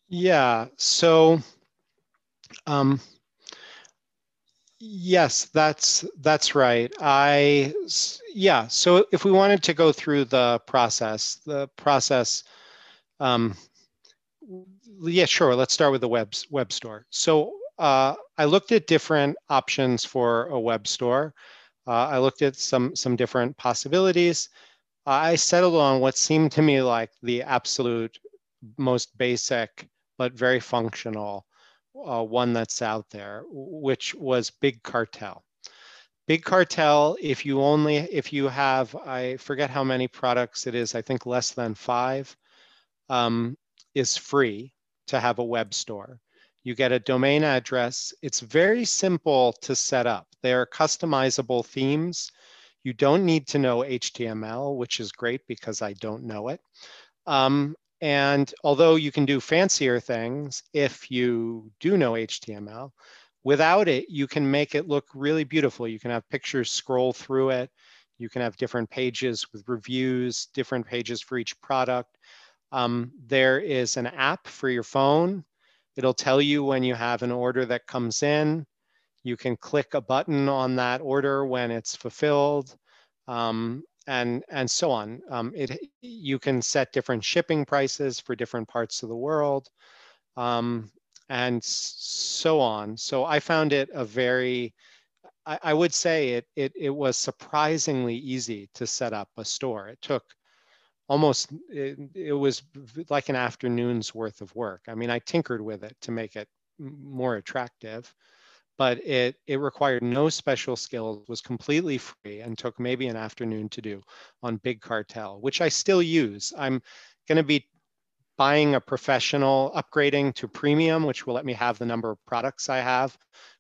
Yeah. So, um, yes, that's that's right. I yeah. So if we wanted to go through the process, the process. Um, yeah, sure. Let's start with the web web store. So uh, I looked at different options for a web store. Uh, I looked at some some different possibilities. I settled on what seemed to me like the absolute most basic but very functional uh, one that's out there, which was Big Cartel. Big Cartel, if you only if you have, I forget how many products it is. I think less than five, um, is free to have a web store. You get a domain address. It's very simple to set up. They're customizable themes. You don't need to know HTML, which is great because I don't know it. Um, and although you can do fancier things if you do know HTML, without it, you can make it look really beautiful. You can have pictures scroll through it. You can have different pages with reviews, different pages for each product. Um, there is an app for your phone It'll tell you when you have an order that comes in. You can click a button on that order when it's fulfilled, um, and and so on. Um, it you can set different shipping prices for different parts of the world, um, and so on. So I found it a very I, I would say it, it it was surprisingly easy to set up a store. It took almost it, it, was like an afternoon's worth of work. I mean, I tinkered with it to make it more attractive, but it it required no special skills, was completely free, and took maybe an afternoon to do on Big Cartel, which I still use. I'm going to be buying a professional, upgrading to premium, which will let me have the number of products I have,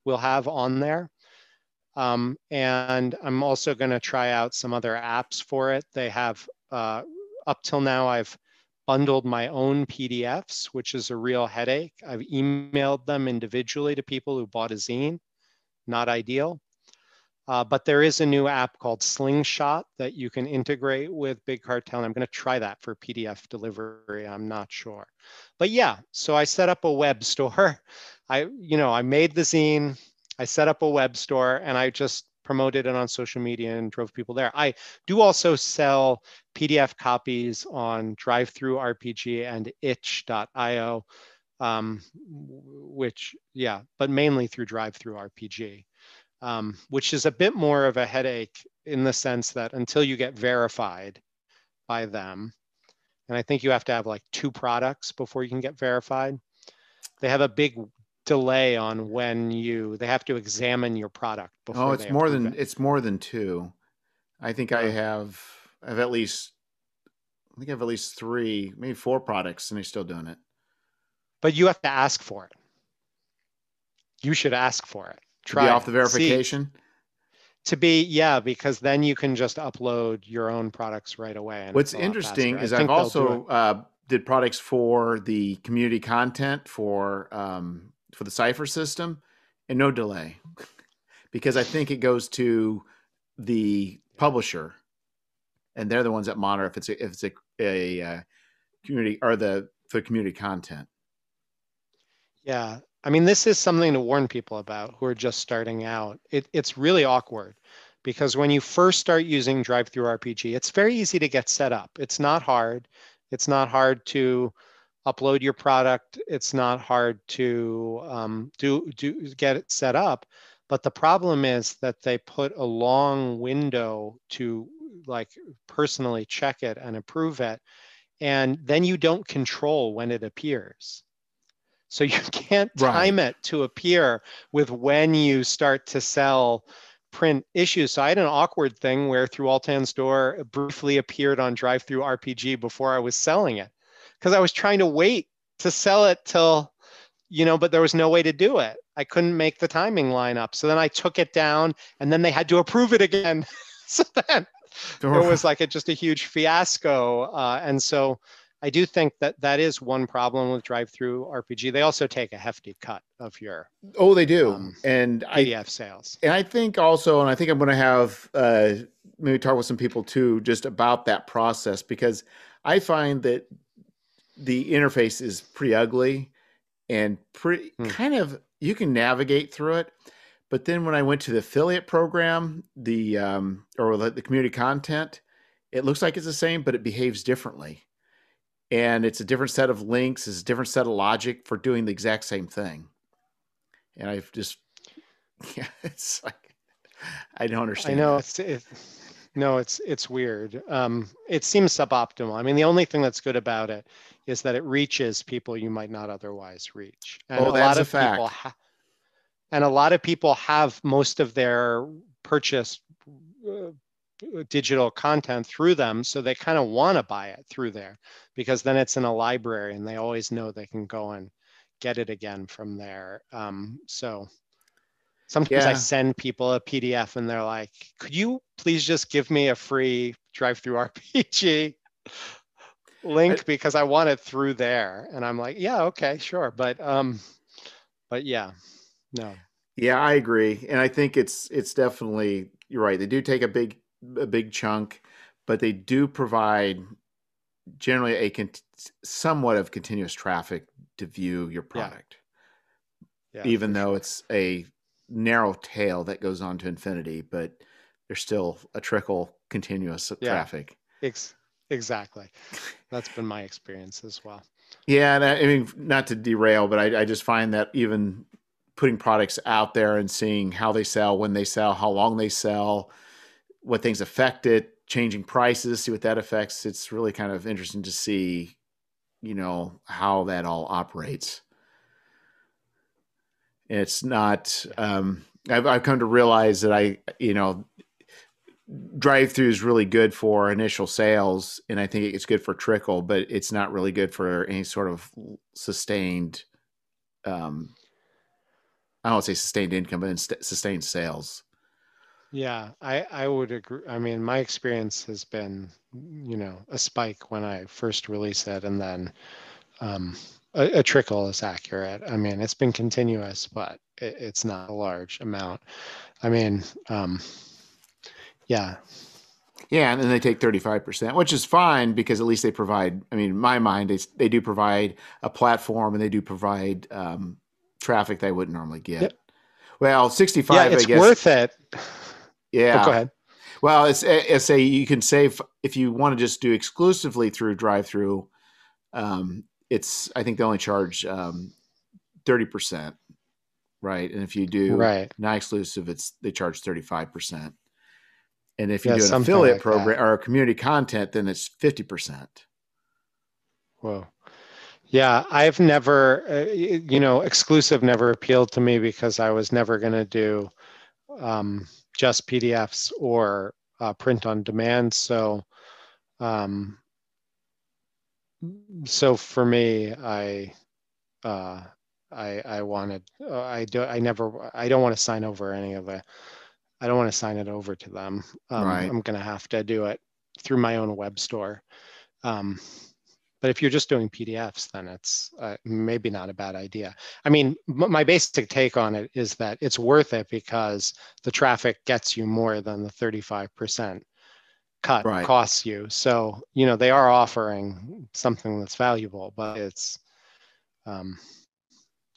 will have on there. Um, and I'm also going to try out some other apps for it. They have uh, up till now, I've bundled my own PDFs, which is a real headache. I've emailed them individually to people who bought a zine, not ideal. Uh, but there is a new app called Slingshot that you can integrate with Big Cartel. And I'm going to try that for PDF delivery. I'm not sure. But yeah, so I set up a web store. I, you know, I made the zine, I set up a web store, and I just promoted it on social media and drove people there. I do also sell PDF copies on DriveThruRPG and itch.io, um, which, yeah, but mainly through DriveThruRPG, um, which is a bit more of a headache in the sense that until you get verified by them, and I think you have to have like two products before you can get verified. They have a big delay on when you they have to examine your product before oh it's more than it. it's more than two. I think i have i have at least i think i have at least three maybe four products and they're still doing it. But you have to ask for it. You should ask for it. Try off the verification See, to be yeah because then you can just upload your own products right away what's interesting is i've also uh, did products for the community content for um, for the Cypher system and no delay because I think it goes to the publisher and they're the ones that monitor if it's a, if it's a, a uh, community or the for community content. Yeah, I mean this is something to warn people about who are just starting out. It, it's really awkward because when you first start using DriveThruRPG, it's very easy to get set up. It's not hard. It's not hard to upload your product. It's not hard to um, do, do get it set up. But the problem is that they put a long window to like personally check it and approve it. And then you don't control when it appears. So you can't time right. it to appear with when you start to sell print issues. So I had an awkward thing where through Ultan Door briefly appeared on DriveThruRPG before I was selling it because I was trying to wait to sell it till, you know, but there was no way to do it. I couldn't make the timing line up. So then I took it down and then they had to approve it again. so then it was like a, just a huge fiasco. Uh, and so I do think that that is one problem with DriveThruRPG. They also take a hefty cut of your oh, they do, um, and PDF I, sales. And I think also, and I think I'm going to have uh, maybe talk with some people too, just about that process because I find that the interface is pretty ugly and pretty hmm. kind of you can navigate through it. But then when I went to the affiliate program, the um, or the, the community content, it looks like it's the same, but it behaves differently, and it's a different set of links, it's a different set of logic for doing the exact same thing. And I've just, yeah, it's like I don't understand. I know that. it's. no, it's it's weird. Um, it seems suboptimal. I mean, the only thing that's good about it is that it reaches people you might not otherwise reach. And oh, a that's lot of a fact. People ha- and a lot of people have most of their purchase uh, digital content through them, so they kind of want to buy it through there because then it's in a library and they always know they can go and get it again from there. Um, so sometimes yeah. I send people a PDF and they're like, "Could you please just give me a free DriveThruRPG?" link because I want it through there. And I'm like, yeah, okay, sure. But um, but yeah, no. Yeah, I agree. And I think it's it's definitely you're right. They do take a big a big chunk, but they do provide generally a con- somewhat of continuous traffic to view your product. Yeah. yeah Even though sure. it's a narrow tail that goes on to infinity, but there's still a trickle continuous yeah. traffic. Ex- exactly. That's been my experience as well. Yeah, and I, I mean, not to derail, but I, I just find that even putting products out there and seeing how they sell, when they sell, how long they sell, what things affect it, changing prices, see what that affects. It's really kind of interesting to see, you know, how that all operates. It's not. Um, I've, I've come to realize that I, you know, DriveThru is really good for initial sales and i think it's good for trickle but it's not really good for any sort of sustained um i don't say sustained income but sustained sales. Yeah i i would agree i mean my experience has been you know a spike when i first released it and then um a, a trickle is accurate. I mean it's been continuous but it, it's not a large amount. I mean um yeah. Yeah, and then they take 35%, which is fine because at least they provide, I mean, in my mind, they, they do provide a platform and they do provide um, traffic they wouldn't normally get. Yep. Well, 65, yeah, it's I guess. worth it. Yeah. Oh, go ahead. Well, it's, it's a, you can save, if you want to just do exclusively through DriveThru, um, it's, I think they only charge um, 30%. Right. And if you do right. non exclusive, it's, they charge 35%. And if you yeah, do an affiliate like program that. or community content, then it's 50%. Whoa. Yeah, I've never, uh, you know, exclusive never appealed to me because I was never going to do um, just PDFs or uh, print on demand. So, um, so for me, I, uh, I, I wanted, uh, I do, I never, I don't want to sign over any of it. I don't want to sign it over to them. Um, right. I'm going to have to do it through my own web store. Um, but if you're just doing PDFs, then it's uh, maybe not a bad idea. I mean, m- my basic take on it is that it's worth it because the traffic gets you more than the 35% cut right. costs you. So, you know, they are offering something that's valuable, but it's, um,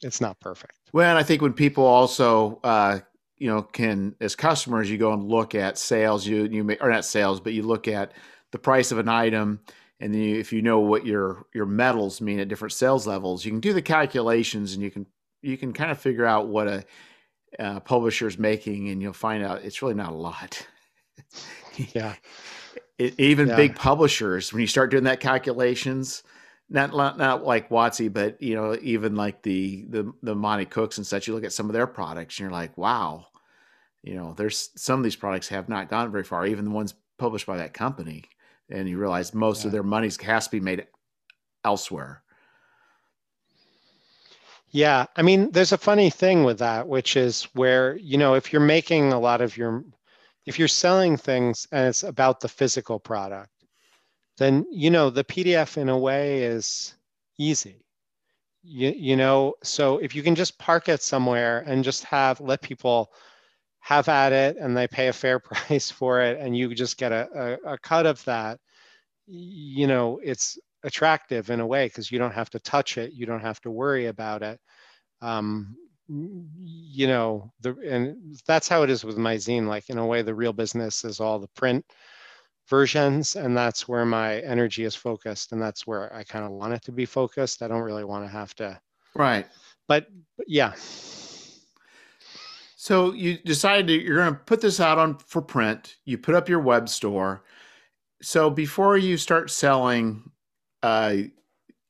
it's not perfect. Well, and I think when people also, uh, you know, can as customers, you go and look at sales, you you may or not sales, but you look at the price of an item and then you, if you know what your your metals mean at different sales levels, you can do the calculations and you can you can kind of figure out what a, uh, a publisher is making, and you'll find out it's really not a lot. yeah. It, even yeah. big publishers, when you start doing that calculations, not, not not like WotC, but you know, even like the the the Monte Cooks and such, you look at some of their products and you're like, wow, you know, there's some of these products have not gone very far, even the ones published by that company and you realize most yeah. of their money has to be made elsewhere. Yeah, I mean, there's a funny thing with that, which is where you know if you're making a lot of your, if you're selling things and it's about the physical product, then you know the PDF in a way is easy. You you know, so if you can just park it somewhere and just have let people have at it and they pay a fair price for it and you just get a, a, a cut of that you know it's attractive in a way because you don't have to touch it you don't have to worry about it um, you know the and that's how it is with my zine like in a way the real business is all the print versions and that's where my energy is focused and that's where i kind of want it to be focused i don't really want to have to right but, but yeah so you decided to, you're going to put this out on for print. You put up your web store. So before you start selling uh,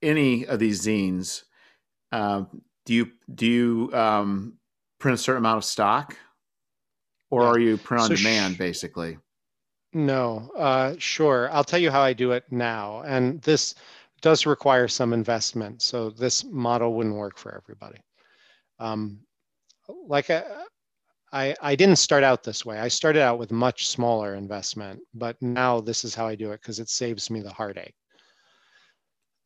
any of these zines, uh, do you do you um, print a certain amount of stock, or yeah. are you print on so demand sh- basically? No, uh, sure. I'll tell you how I do it now, and this does require some investment. So this model wouldn't work for everybody. Um, like I, I, I didn't start out this way. I started out with much smaller investment, but now this is how I do it because it saves me the heartache.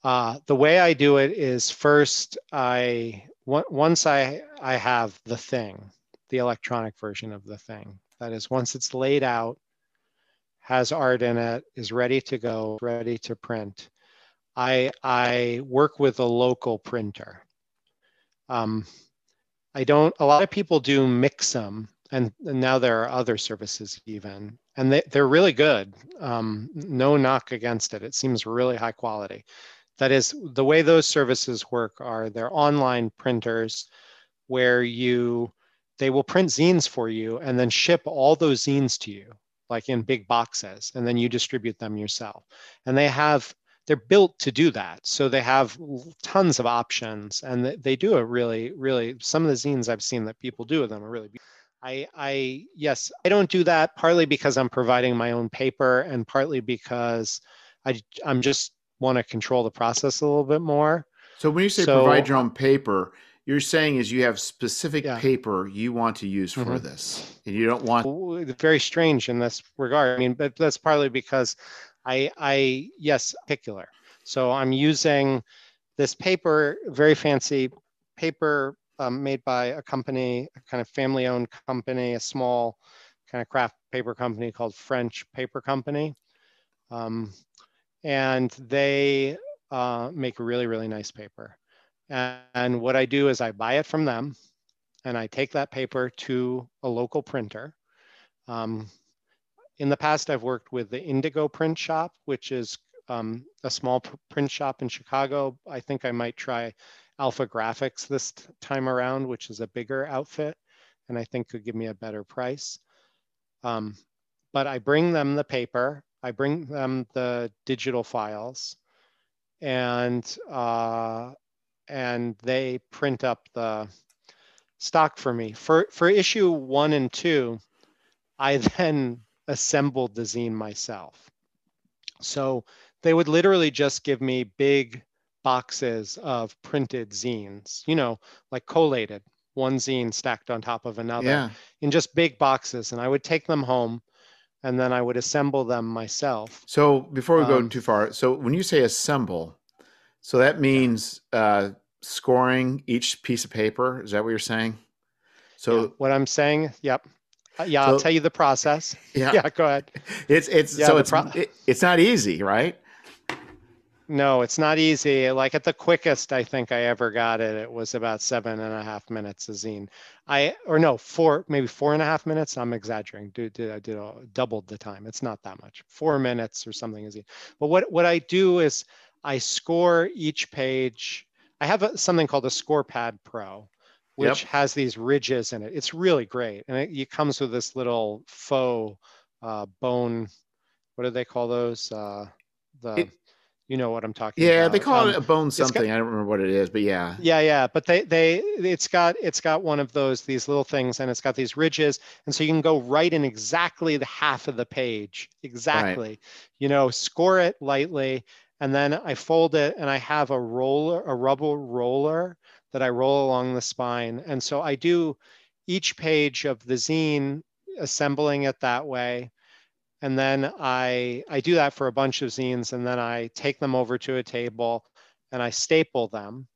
Uh, the way I do it is first, I once I I have the thing, the electronic version of the thing. That is, once it's laid out, has art in it, is ready to go, ready to print. I I work with a local printer. Um, I don't, a lot of people do Mixam, and, and now there are other services even, and they, they're really good. Um, no knock against it. It seems really high quality. That is, the way those services work are they're online printers where you, they will print zines for you and then ship all those zines to you, like in big boxes, and then you distribute them yourself. And they have they're built to do that. So they have tons of options and they do a really, really, some of the zines I've seen that people do with them are really beautiful. I, I, yes, I don't do that partly because I'm providing my own paper and partly because I, I'm just want to control the process a little bit more. So when you say so, provide your own paper, you're saying is you have specific yeah. paper you want to use for mm-hmm. this and you don't want very strange in this regard i mean but that's partly because I, I yes, particular. So I'm using this paper, very fancy paper um, made by a company, a kind of family-owned company, a small kind of craft paper company called French Paper Company. Um, and they uh, make really, really nice paper. And, what I do is I buy it from them and I take that paper to a local printer. Um, in the past, I've worked with the Indigo Print Shop, which is um, a small print shop in Chicago. I think I might try Alpha Graphics this time around, which is a bigger outfit, and I think could give me a better price. Um, but I bring them the paper, I bring them the digital files, and uh, and they print up the stock for me for for issue one and two. I then assembled the zine myself. So they would literally just give me big boxes of printed zines, you know, like collated, one zine stacked on top of another Yeah. in just big boxes. And I would take them home and then I would assemble them myself. So before we go Um, too far, so when you say assemble, so that means uh, scoring each piece of paper. Is that what you're saying? So Yeah, what I'm saying, yep. Uh, yeah, I'll tell you the process. yeah, Yeah, go ahead. it's it's Yeah, so it's pro- it, it's not easy, right? No, it's not easy. Like at the quickest I think I ever got it, it was about seven and a half minutes a zine. I or no, four maybe four and a half minutes. I'm exaggerating. Dude, did I did a, doubled the time. It's not that much. Four minutes or something is. But what what I do is I score each page. I have a, something called a ScorePad Pro, which Yep. has these ridges in it. It's really great, and it, it comes with this little faux uh, bone. What do they call those? Uh, the It- you know what I'm talking about. Yeah, about. they call Um, it a bone got- something. I don't remember what it is, but yeah. yeah, yeah, but they they it's got it's got one of those these little things and it's got these ridges and so you can go right in exactly the half of the page. Exactly. You know, score it lightly and then I fold it and I have a roller a rubber roller that I roll along the spine and so I do each page of the zine assembling it that way and then I I do that for a bunch of zines and then I take them over to a table and I staple them,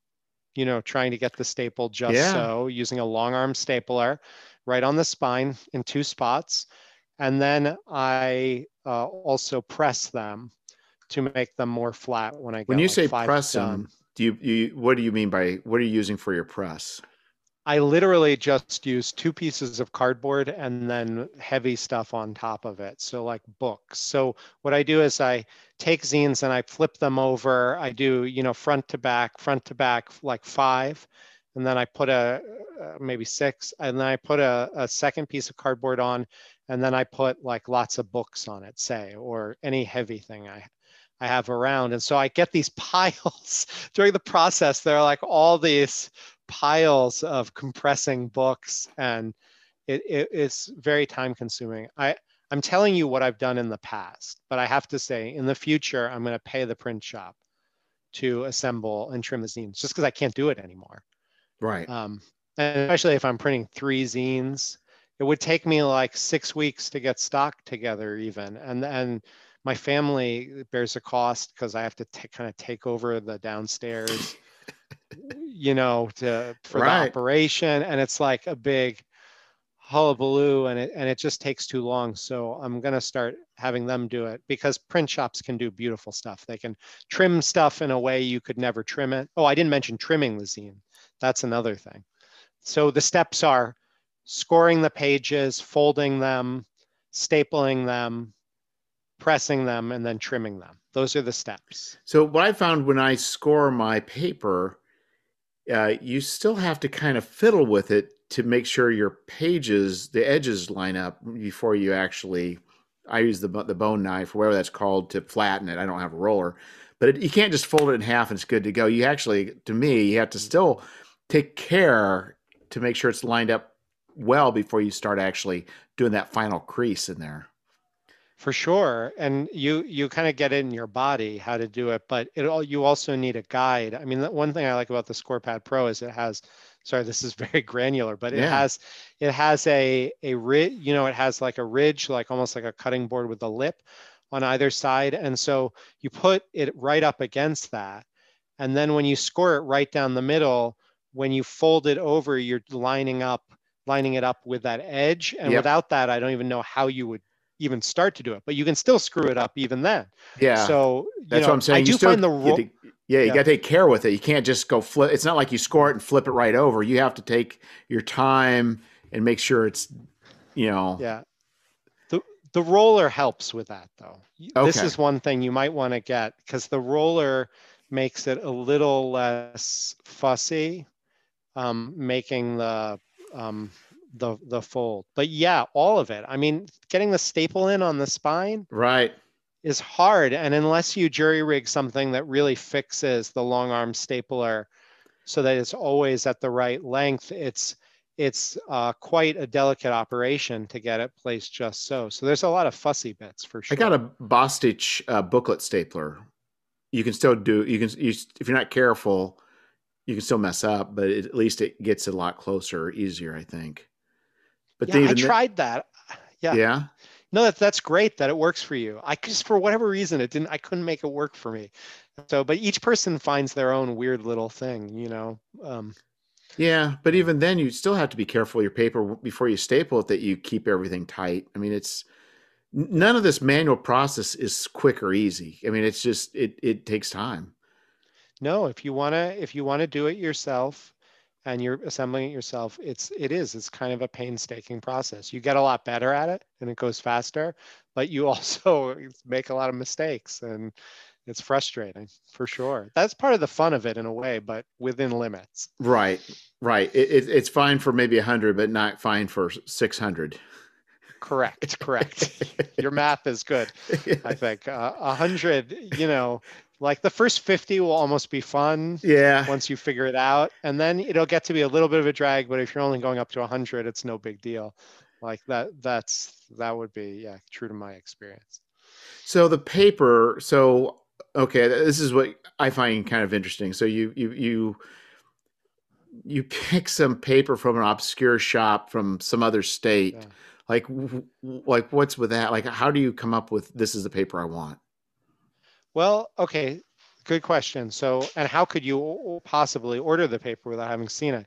you know, trying to get the staple just Yeah. so using a long arm stapler right on the spine in two spots. And then I uh, also press them to make them more flat when I When you like say press done. them, do you, you what do you mean by what are you using for your press? I literally just use two pieces of cardboard and then heavy stuff on top of it. So like books. So what I do is I take zines and I flip them over. I do, you know, front to back, front to back, like five. And then I put a uh, maybe six, and then I put a, a second piece of cardboard on, and then I put like lots of books on it, say, or any heavy thing I I have around. And so I get these piles during the process. There are like all these piles of compressing books and it, it, it's very time consuming. I, I'm telling you what I've done in the past, but I have to say in the future, I'm going to pay the print shop to assemble and trim the zines just because I can't do it anymore. Right. Um, and especially if I'm printing three zines, it would take me like six weeks to get stock together even. And and my family bears a cost because I have to t- kind of take over the downstairs, you know, to for Right. the operation. And it's like a big hullabaloo and it and it just takes too long. So I'm gonna start having them do it because print shops can do beautiful stuff. They can trim stuff in a way you could never trim it. Oh, I didn't mention trimming the zine. That's another thing. So the steps are scoring the pages, folding them, stapling them, pressing them, and then trimming them. Those are the steps. So what I found when I score my paper, uh, you still have to kind of fiddle with it to make sure your pages, the edges line up before you actually. I use the the bone knife, whatever that's called, to flatten it. I don't have a roller, but it, you can't just fold it in half and it's good to go. You actually, to me, you have to still take care to make sure it's lined up well before you start actually doing that final crease in there. For sure, and you you kind of get it in your body how to do it, but it all you also need a guide. I mean, the one thing I like about the ScorePad Pro is it has. Sorry, this is very granular, but it Yeah. has it has a a ridge. You know, it has like a ridge, like almost like a cutting board with a lip on either side, and so you put it right up against that, and then when you score it right down the middle, when you fold it over, you're lining up lining it up with that edge, and Yep. without that, I don't even know how you would even start to do it, but you can still screw it up even then. Yeah. So you That's know, what I'm saying. I You do still- find the you ro- have to- yeah, you Yeah. got to take care with it. You can't just go flip. It's not like you score it and flip it right over. You have to take your time and make sure it's, you know, yeah. The the roller helps with that though. Y- This is one thing you might want to get because the roller makes it a little less fussy, um, making the um, the the fold. But yeah, all of it. I mean, getting the staple in on the spine, right. is hard. And unless you jury rig something that really fixes the long arm stapler so that it's always at the right length, it's it's uh, quite a delicate operation to get it placed just so. So there's a lot of fussy bits for sure. I got a Bostitch uh, booklet stapler. You can still do. You can you, if you're not careful, you can still mess up, but it, at least it gets a lot closer, easier. I think. But yeah, I tried that. Yeah. Yeah. No, that, that's great that it works for you. I just for whatever reason it didn't. I couldn't make it work for me. So, but each person finds their own weird little thing, you know. Um, yeah, but even then, you still have to be careful your paper before you staple it that you keep everything tight. I mean, it's none of this manual process is quick or easy. I mean, it's just it it takes time. No, if you wanna if you wanna do it yourself, and you're assembling it yourself, it's it is it's kind of a painstaking process. You get a lot better at it, and it goes faster, but you also make a lot of mistakes and it's frustrating for sure. That's part of the fun of it in a way, but within limits. Right, right. It, it, it's fine for maybe a hundred, but not fine for six hundred. Correct, correct. Your math is good. I think uh, a uh, hundred. You know, like the first 50 will almost be fun yeah. once you figure it out and then it'll get to be a little bit of a drag but if you're only going up to 100 it's no big deal. Like that that's that would be yeah true to my experience. So the paper so okay this is what i find kind of interesting. So you you you you pick some paper from an obscure shop from some other state. Yeah. like like what's with that? Like how do you come up with this is the paper i want well okay good question so and how could you possibly order the paper without having seen it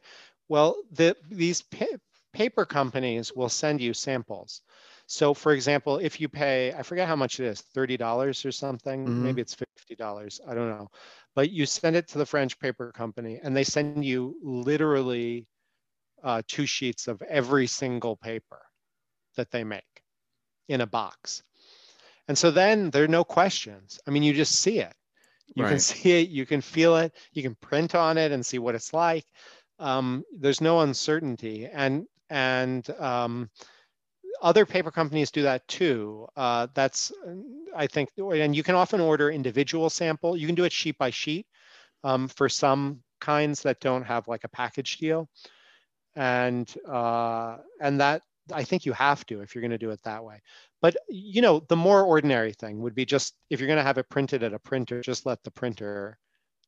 well the these pa- paper companies will send you samples so for example, if you pay, I forget how much it is, $30 or something, mm-hmm. maybe it's $50, I don't know. But you send it to the French paper company and they send you literally uh, two sheets of every single paper that they make in a box. And so then there are no questions. I mean, you just see it. You right. can see it, you can feel it, you can print on it and see what it's like. Um, there's no uncertainty. And and um, other paper companies do that too. Uh, that's, I think, and you can often order individual sample. You can do it sheet by sheet um, for some kinds that don't have like a package deal. And, uh, and that, I think you have to if you're going to do it that way. But, you know, the more ordinary thing would be just, if you're going to have it printed at a printer, just let the printer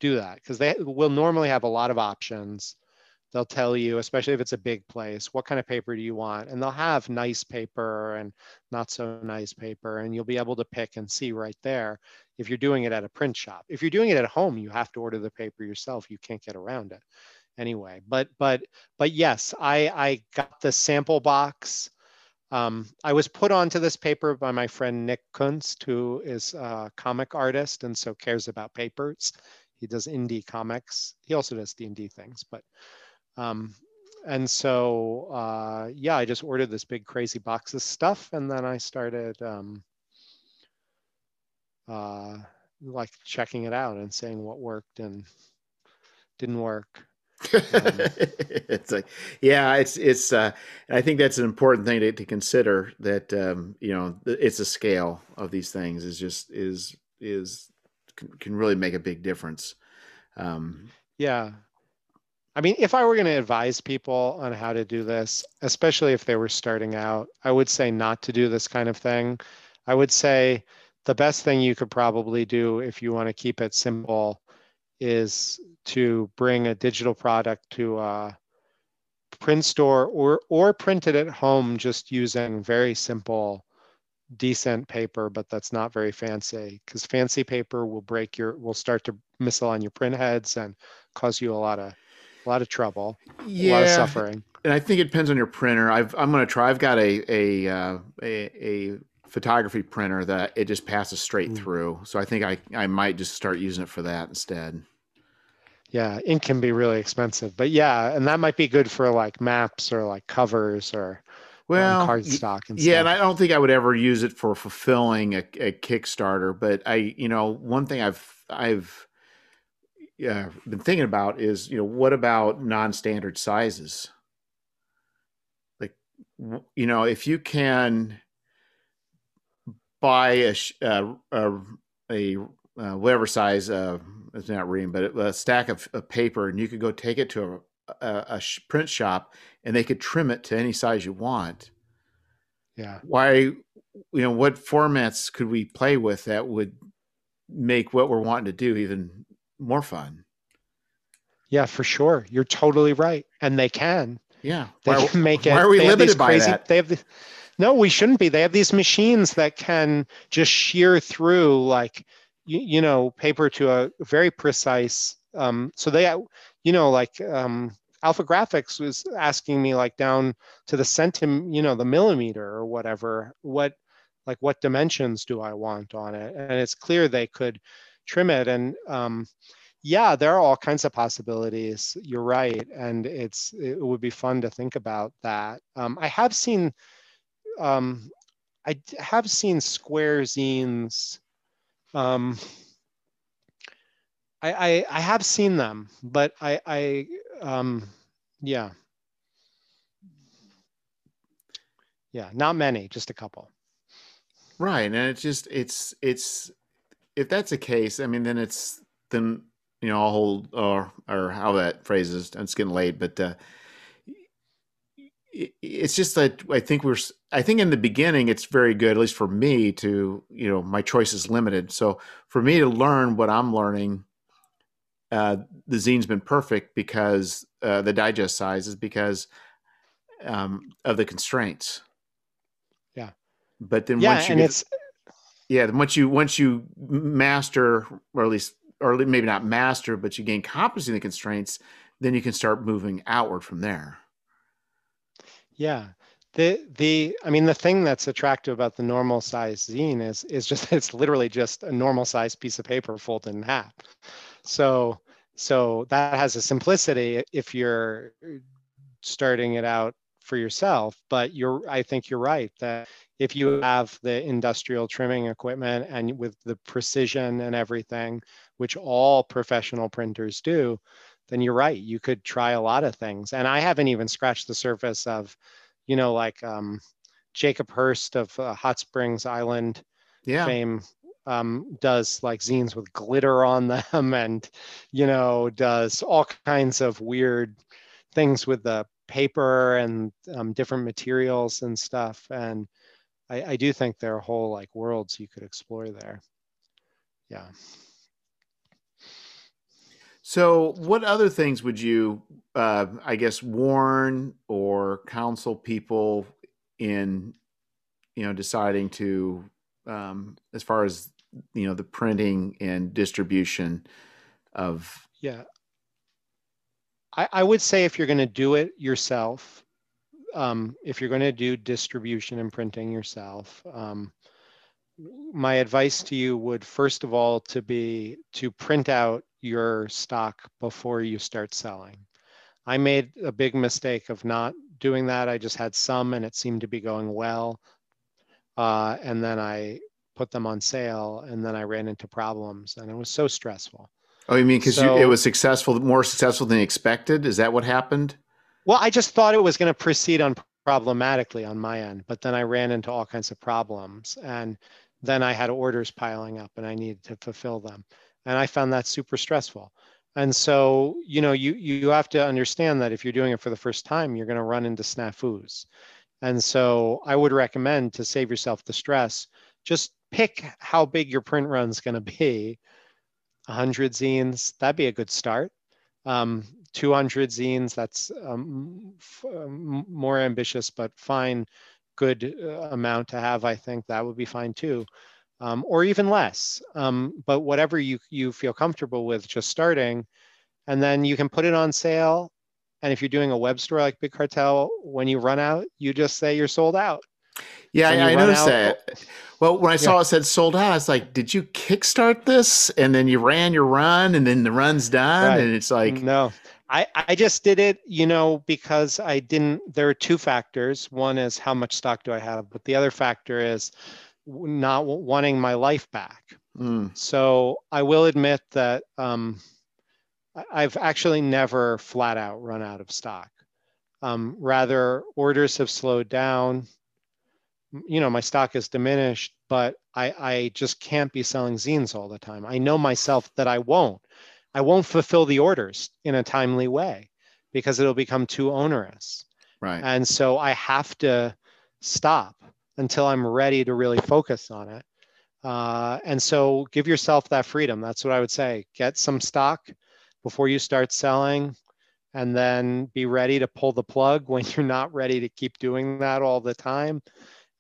do that because they will normally have a lot of options they'll tell you, especially if it's a big place, what kind of paper do you want? And they'll have nice paper and not so nice paper, and you'll be able to pick and see right there if you're doing it at a print shop. If you're doing it at home, you have to order the paper yourself. You can't get around it anyway. But but but yes, I I got the sample box. Um, I was put onto this paper by my friend Nick Kunst, who is a comic artist and so cares about papers. He does indie comics. He also does D&D things, but um, and so, uh, yeah, I just ordered this big crazy box of stuff, and then I started um, uh, like checking it out and saying what worked and didn't work. Um, it's like, yeah, it's it's. Uh, I think that's an important thing to, to consider. That um, you know, it's a scale of these things is just is is can, can really make a big difference. Um, yeah, I mean, if I were going to advise people on how to do this, especially if they were starting out, I would say not to do this kind of thing. I would say the best thing you could probably do if you want to keep it simple is to bring a digital product to a print store or or print it at home just using very simple decent paper but that's not very fancy because fancy paper will break your will start to misalign your print heads and cause you a lot of a lot of trouble, yeah, a lot of suffering. And I think it depends on your printer. I've, I'm going to try. I've got a a, uh, a, a photography printer that it just passes straight mm. through. So I think I I might just start using it for that instead. Yeah, ink can be really expensive, but yeah, and that might be good for like maps or like covers or well um, cardstock and yeah, stuff. and I don't think I would ever use it for fulfilling a, a Kickstarter. But I, you know, one thing I've I've yeah, been thinking about is you know what about non-standard sizes? Like you know if you can buy a uh, a, a uh, whatever size uh, it's not ream, but a stack of, of, paper, and you could go take it to a, a, a print shop, and they could trim it to any size you want. Yeah. Why? You know, what formats could we play with that would make what we're wanting to do even more fun? Yeah, for sure. You're totally right, and they can. Yeah, they why, can make it. Why are we limited by crazy, that? They have the, no, we shouldn't be. They have these machines that can just shear through like you, you know paper to a very precise. Um, so they, you know, like um, AlphaGraphics was asking me like down to the centim, you know, the millimeter or whatever. What like what dimensions do I want on it? And it's clear they could trim it. And um, yeah, there are all kinds of possibilities. You're right, and it's it would be fun to think about that. Um, I have seen um, I have seen square zines. Um, I, I, I have seen them, but I I um, yeah yeah not many, just a couple. Right, and it's just it's it's if that's the case, I mean, then it's then you know I'll hold or or how that phrase is. It's getting late, but uh, it's just that I think we're I think in the beginning it's very good at least for me to you know my choice is limited. So for me to learn what I'm learning uh, the zine's been perfect because uh, the digest size is because um, of the constraints. Yeah. But then yeah, once you and get, it's yeah once you once you master or at least or maybe not master but you gain competency in the constraints then you can start moving outward from there yeah. The the I mean the thing that's attractive about the normal size zine is is just it's literally just a normal size piece of paper folded in half. So so that has a simplicity if you're starting it out for yourself, but you're I think you're right that if you have the industrial trimming equipment and with the precision and everything, which all professional printers do, then you're right. You could try a lot of things. And I haven't even scratched the surface of, you know, like um, Jacob Hurst of uh, Hot Springs Island yeah. fame um, does like zines with glitter on them and, you know, does all kinds of weird things with the paper and um, different materials and stuff. And I, I do think there are whole like worlds you could explore there. Yeah. So, what other things would you, uh, I guess, warn or counsel people in, you know, deciding to, um, as far as you know, the printing and distribution of? Yeah, I, I would say if you're going to do it yourself, um, if you're going to do distribution and printing yourself, um, my advice to you would first of all to be to print out your stock before you start selling. I made a big mistake of not doing that. I just had some and it seemed to be going well. Uh, and then I put them on sale and then I ran into problems and it was so stressful. Oh, you mean because so, it was successful, more successful than expected? Is that what happened? Well, I just thought it was going to proceed unproblematically on my end, but then I ran into all kinds of problems and then I had orders piling up and I needed to fulfill them and I found that super stressful. And so, you know, you you have to understand that if you're doing it for the first time, you're going to run into snafus. And so, I would recommend to save yourself the stress, just pick how big your print run's going to be. 100 zines, that'd be a good start. Um, 200 zines, that's um, um, more ambitious, but fine, good uh, amount to have. I think that would be fine too um, or even less. Um, but whatever you, you feel comfortable with just starting, and then you can put it on sale. And if you're doing a web store like Big Cartel, when you run out, you just say you're sold out. Yeah, I, I noticed out, that. Well, when I saw yeah. it said sold out, I was like, did you kickstart this? And then you ran your run and then the run's done. Right. And it's like, no, I, I just did it, you know, because I didn't, there are two factors. One is how much stock do I have? But the other factor is not wanting my life back. Mm. So I will admit that um, I've actually never flat out run out of stock. Um, rather, orders have slowed down. You know, my stock has diminished, but I, I just can't be selling zines all the time. I know myself that I won't. I won't fulfill the orders in a timely way because it'll become too onerous. Right. And so I have to stop until I'm ready to really focus on it. Uh, and so give yourself that freedom. That's what I would say. Get some stock before you start selling and then be ready to pull the plug when you're not ready to keep doing that all the time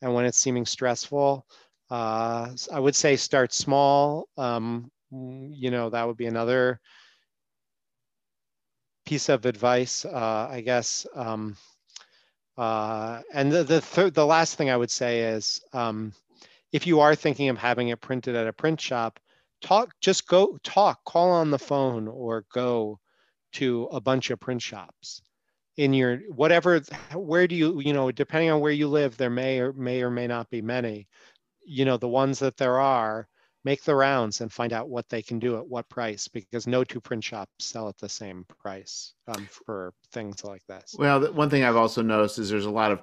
and when it's seeming stressful. Uh, I would say start small. Um, you know, that would be another piece of advice, uh, I guess. Um, uh, and the the, third, the last thing I would say is, um, if you are thinking of having it printed at a print shop, talk. Just go talk. Call on the phone or go to a bunch of print shops in your whatever. Where do you you know depending on where you live, there may or may or may not be many. You know the ones that there are make the rounds and find out what they can do at what price because no two print shops sell at the same price um, for things like this. Well, one thing I've also noticed is there's a lot of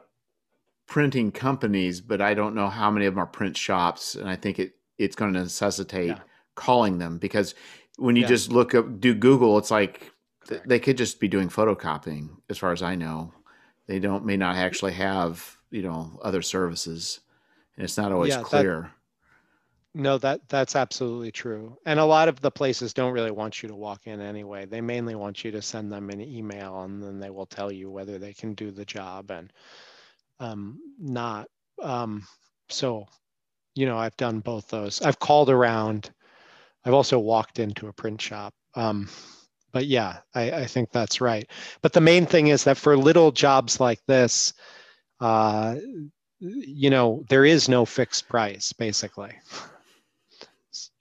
printing companies, but I don't know how many of them are print shops, and I think it it's going to necessitate yeah. calling them because when you yeah. just look up do Google, it's like Correct. they could just be doing photocopying, as far as I know. They don't may not actually have you know other services, and it's not always yeah, clear. That, no, that that's absolutely true. And a lot of the places don't really want you to walk in anyway. They mainly want you to send them an email and then they will tell you whether they can do the job and um, not. Um, so, you know, I've done both those. I've called around. I've also walked into a print shop. Um, but yeah, I, I think that's right. But the main thing is that for little jobs like this, uh, you know, there is no fixed price basically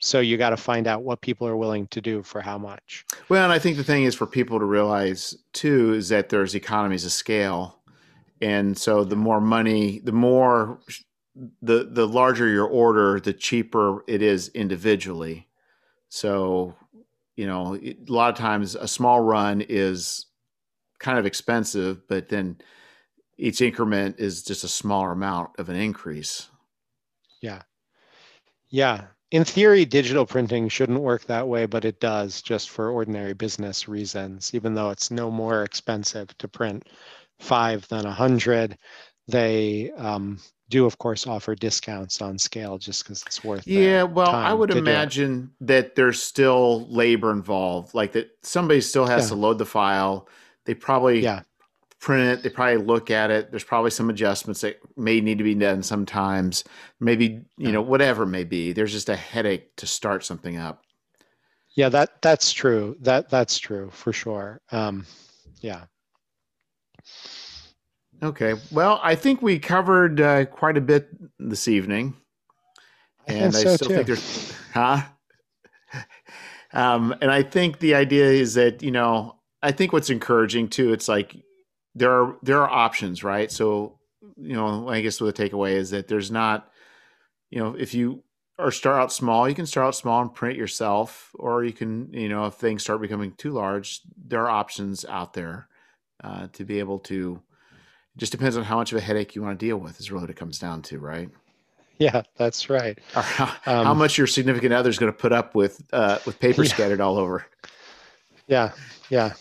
so you got to find out what people are willing to do for how much. Well and i think the thing is for people to realize too is that there's economies of scale. And so the more money the more the the larger your order the cheaper it is individually. So you know a lot of times a small run is kind of expensive but then each increment is just a smaller amount of an increase. Yeah. Yeah in theory, digital printing shouldn't work that way, but it does just for ordinary business reasons. Even though it's no more expensive to print five than a hundred, they um, do, of course, offer discounts on scale just because it's worth. Yeah, well, I would imagine that there's still labor involved, like that somebody still has yeah. to load the file. They probably yeah print it. They probably look at it. There's probably some adjustments that may need to be done sometimes. Maybe, you know, whatever may be. There's just a headache to start something up. Yeah, that that's true. That that's true for sure. Um, yeah. Okay. Well, I think we covered uh, quite a bit this evening. And I, I so still too. think there's huh? um, and I think the idea is that, you know, I think what's encouraging too, it's like there are there are options, right? So, you know, I guess the takeaway is that there's not, you know, if you or start out small, you can start out small and print yourself, or you can, you know, if things start becoming too large, there are options out there uh, to be able to. It just depends on how much of a headache you want to deal with. Is really what it comes down to, right? Yeah, that's right. How, um, how, much your significant other is going to put up with uh, with paper yeah. scattered all over. Yeah, yeah,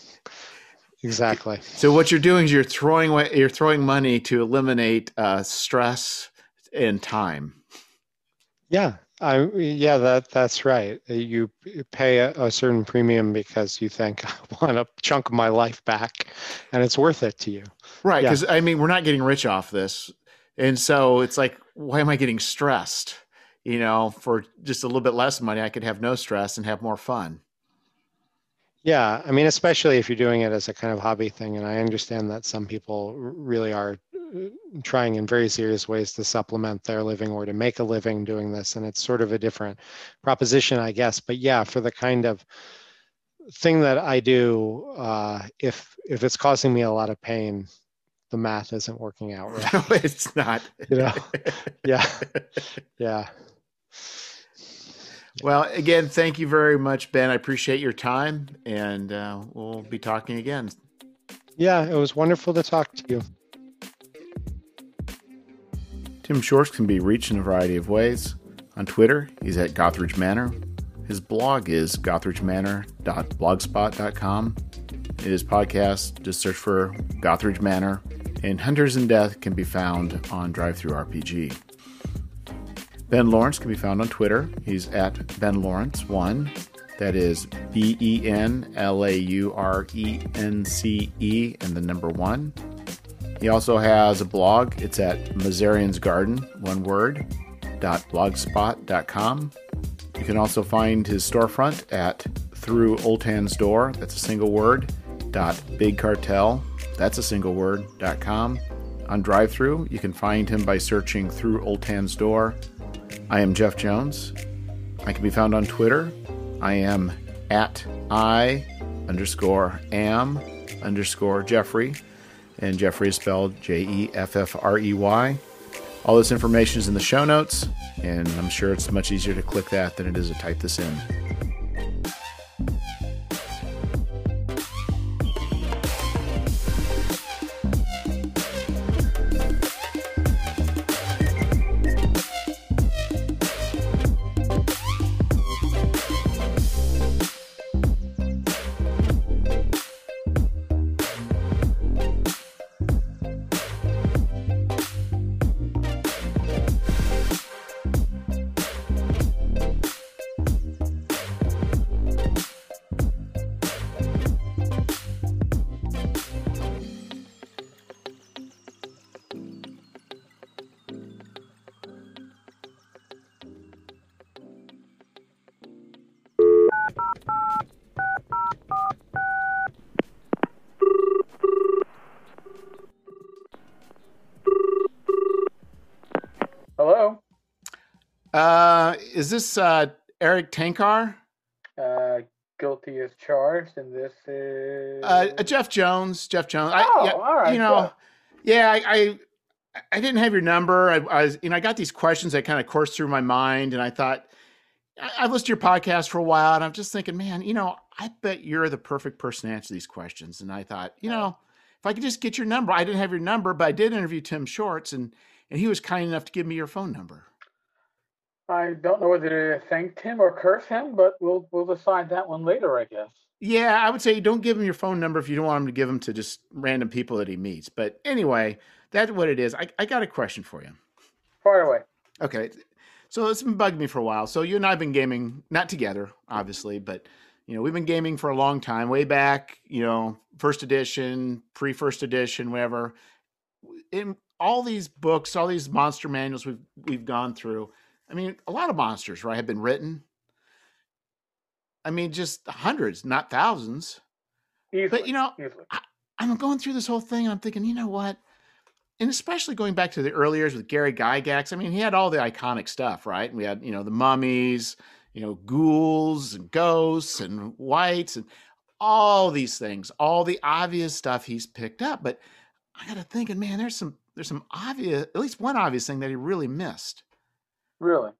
Exactly. So what you're doing is you're throwing away, you're throwing money to eliminate uh, stress and time. Yeah, I yeah that that's right. You pay a, a certain premium because you think I want a chunk of my life back, and it's worth it to you. Right, because yeah. I mean we're not getting rich off this, and so it's like why am I getting stressed? You know, for just a little bit less money, I could have no stress and have more fun. Yeah, I mean, especially if you're doing it as a kind of hobby thing, and I understand that some people really are uh, trying in very serious ways to supplement their living or to make a living doing this, and it's sort of a different proposition, I guess. But yeah, for the kind of thing that I do, uh, if if it's causing me a lot of pain, the math isn't working out right. No, it's not. you know? Yeah. Yeah. Well, again, thank you very much, Ben. I appreciate your time, and uh, we'll be talking again. Yeah, it was wonderful to talk to you. Tim Shorts can be reached in a variety of ways. On Twitter, he's at Gothridge Manor. His blog is gothridgemanor.blogspot.com. His podcast, just search for Gothridge Manor. And Hunters in Death can be found on DriveThruRPG. Ben Laurence can be found on Twitter. He's at Ben Laurence1. That is B E N L A U R E N C E and the number one. He also has a blog. It's at Mazirian's Garden, one word, dot blogspot.com. You can also find his storefront at Through Ultan's Door, that's a single word, dot Big Cartel, that's a single word, dot com. On drive-through, you can find him by searching Through Ultan's Door. I am Jeff Jones. I can be found on Twitter. I am at I underscore am underscore Jeffrey and Jeffrey is spelled J E F F R E Y. All this information is in the show notes, and I'm sure it's much easier to click that than it is to type this in. Uh, is this uh, Erik Tenkar? Uh, guilty as charged, and this is uh, Jeff Jones. Jeff Jones. Oh, I, yeah, all right. You know, yeah, I, I, I didn't have your number. I, I, was, you know, I got these questions that kind of coursed through my mind, and I thought I, I've listened to your podcast for a while, and I'm just thinking, man, you know, I bet you're the perfect person to answer these questions. And I thought, you know, if I could just get your number, I didn't have your number, but I did interview Tim Shorts, and and he was kind enough to give me your phone number. I don't know whether to thank him or curse him, but we'll we'll decide that one later, I guess. Yeah, I would say don't give him your phone number if you don't want him to give them to just random people that he meets. But anyway, that's what it is. I, I got a question for you. Far away. Okay. So it's been bugging me for a while. So you and I have been gaming, not together, obviously, but you know, we've been gaming for a long time, way back, you know, first edition, pre first edition, whatever. In all these books, all these monster manuals we've we've gone through, I mean, a lot of monsters, right, have been written. I mean, just hundreds, not thousands. Easily, but you know, I, I'm going through this whole thing and I'm thinking, you know what? And especially going back to the early years with Gary Gygax, I mean, he had all the iconic stuff, right? We had, you know, the mummies, you know, ghouls and ghosts and wights and all these things, all the obvious stuff he's picked up. But I got to thinking, man, there's some there's some obvious, at least one obvious thing that he really missed. Really?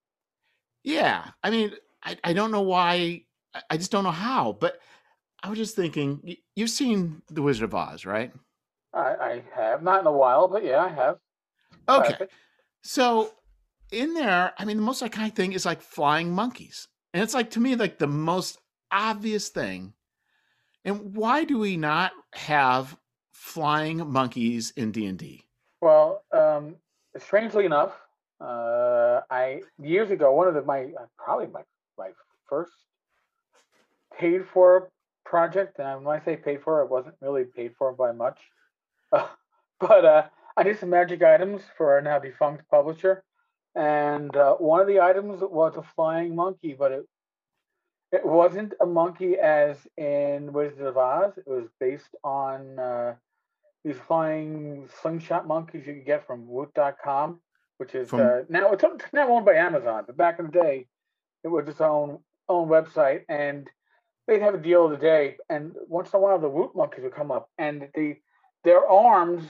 Yeah. I mean, I, I don't know why. I just don't know how. But I was just thinking, you've seen The Wizard of Oz, right? I, I have. Not in a while, but yeah, I have. Okay. So in there, I mean, the most iconic thing is like flying monkeys. And it's like, to me, like the most obvious thing. And why do we not have flying monkeys in D&D? Well, um, strangely enough, uh, I years ago, one of the my uh, probably my my first paid for project, and when I say paid for, it wasn't really paid for by much, but uh, I did some magic items for a now defunct publisher, and uh, one of the items was a flying monkey, but it it wasn't a monkey as in Wizard of Oz. It was based on uh, these flying slingshot monkeys you can get from Woot.com which is From, uh, now it's now owned by Amazon. But back in the day, it was its own own website, and they'd have a deal of the day. And once in a while, the Woot monkeys would come up, and the their arms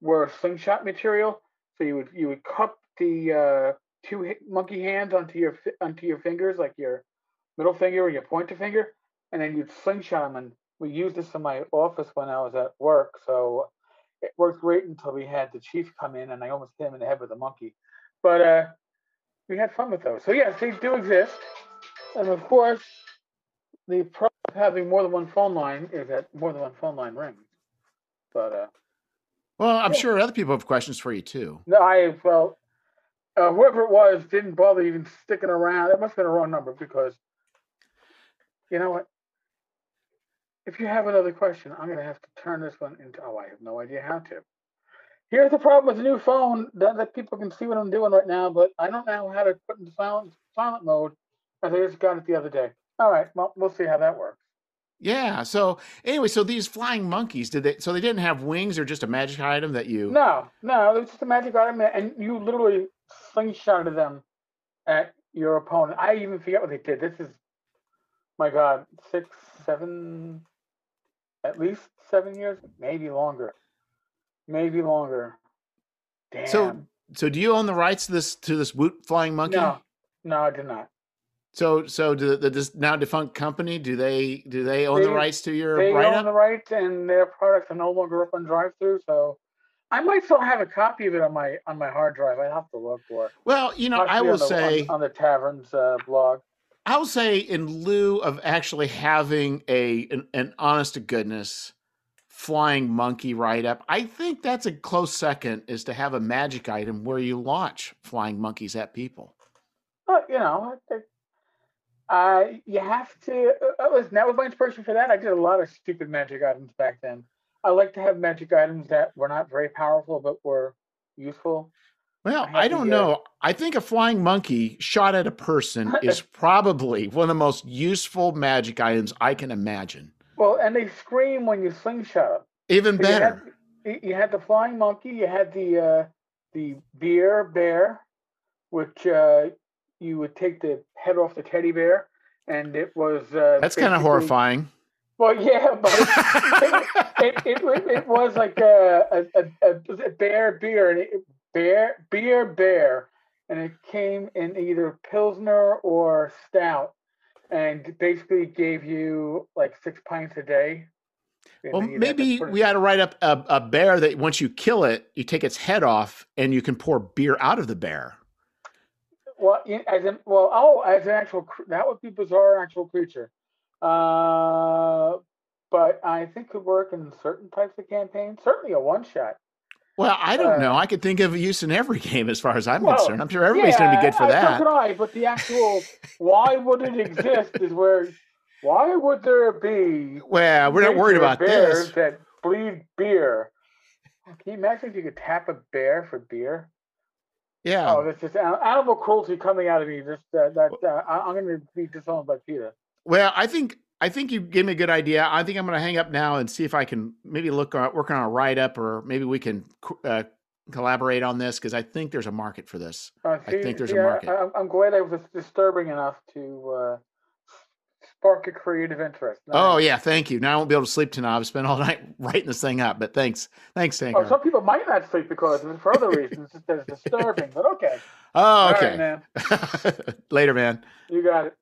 were slingshot material. So you would you would cup the uh, two monkey hands onto your onto your fingers, like your middle finger or your pointer finger, and then you'd slingshot them. And we used this in my office when I was at work. So it worked great until we had the chief come in and I almost hit him in the head with a monkey. But uh, we had fun with those. So yes, they do exist, and of course, the pro of having more than one phone line is that more than one phone line rings. But uh, well, I'm yeah. sure other people have questions for you too. No, I well, uh, whoever it was didn't bother even sticking around. That must have been a wrong number because you know what? If you have another question, I'm going to have to turn this one into. Oh, I have no idea how to. Here's the problem with the new phone that, that people can see what I'm doing right now, but I don't know how to put into silent silent mode. As I just got it the other day. All right, well, we'll see how that works. Yeah. So anyway, so these flying monkeys, did they? So they didn't have wings, or just a magic item that you? No, no, it was just a magic item, and you literally slingshotted them at your opponent. I even forget what they did. This is, my God, six, seven, at least seven years, maybe longer, maybe longer. Damn. So, so do you own the rights to this to this Woot flying monkey? No, no, I do not. So, so do the, the now defunct company do they do they own they, the rights to your they write own the rights and their products are no longer up on drive-through. So, I might still have a copy of it on my on my hard drive. I have to look for it. Well, you know, I will on the, say on, on the tavern's uh, blog. I'll say in lieu of actually having a an, an honest to goodness flying monkey write up, I think that's a close second is to have a magic item where you launch flying monkeys at people. Well, you know, uh, you have to. Uh, listen, that was my inspiration for that. I did a lot of stupid magic items back then. I like to have magic items that were not very powerful but were useful. Well, I, don't know. I think a flying monkey shot at a person is probably one of the most useful magic items I can imagine. Well, and they scream when you slingshot them. Even so better. You had, you had, the flying monkey. You had the uh, the beer bear, which uh, you would take the head off the teddy bear, and it was uh, that's kind of horrifying. Well, yeah, but it, it, it, it, was like a, a, a, bear beer and it, bear beer bear, and it came in either pilsner or stout, and basically gave you like six pints a day. Well, maybe we ought to write up a, a bear that once you kill it, you take its head off and you can pour beer out of the bear. Well, as in, well, oh, as an actual, that would be bizarre actual creature. Uh, but I think could work in certain types of campaigns. Certainly a one shot. Well, I don't uh, know. I could think of a use in every game as far as I'm well, concerned. I'm sure everybody's yeah, going to be good for I, that. So could I, but the actual why would it exist is where why would there be Well, we're not worried about bears this. that bleed beer. Can you imagine if you could tap a bear for beer? Yeah. Oh, that's just animal cruelty coming out of me. Just uh, that uh, I'm going to be disowned by PETA. Well, I think I think you gave me a good idea. I think I'm going to hang up now and see if I can maybe look on, work on a write up, or maybe we can uh, collaborate on this because I think there's a market for this. Uh, see, I think there's a market. I, am glad I was disturbing enough to uh, spark a creative interest. oh yeah, thank you. Now I won't be able to sleep tonight. I've spent all night writing this thing up, but thanks, thanks, Tenkar. Oh, some people might not sleep because of it for other reasons. It's disturbing, but okay. Oh, okay. man. Later, man. You got it.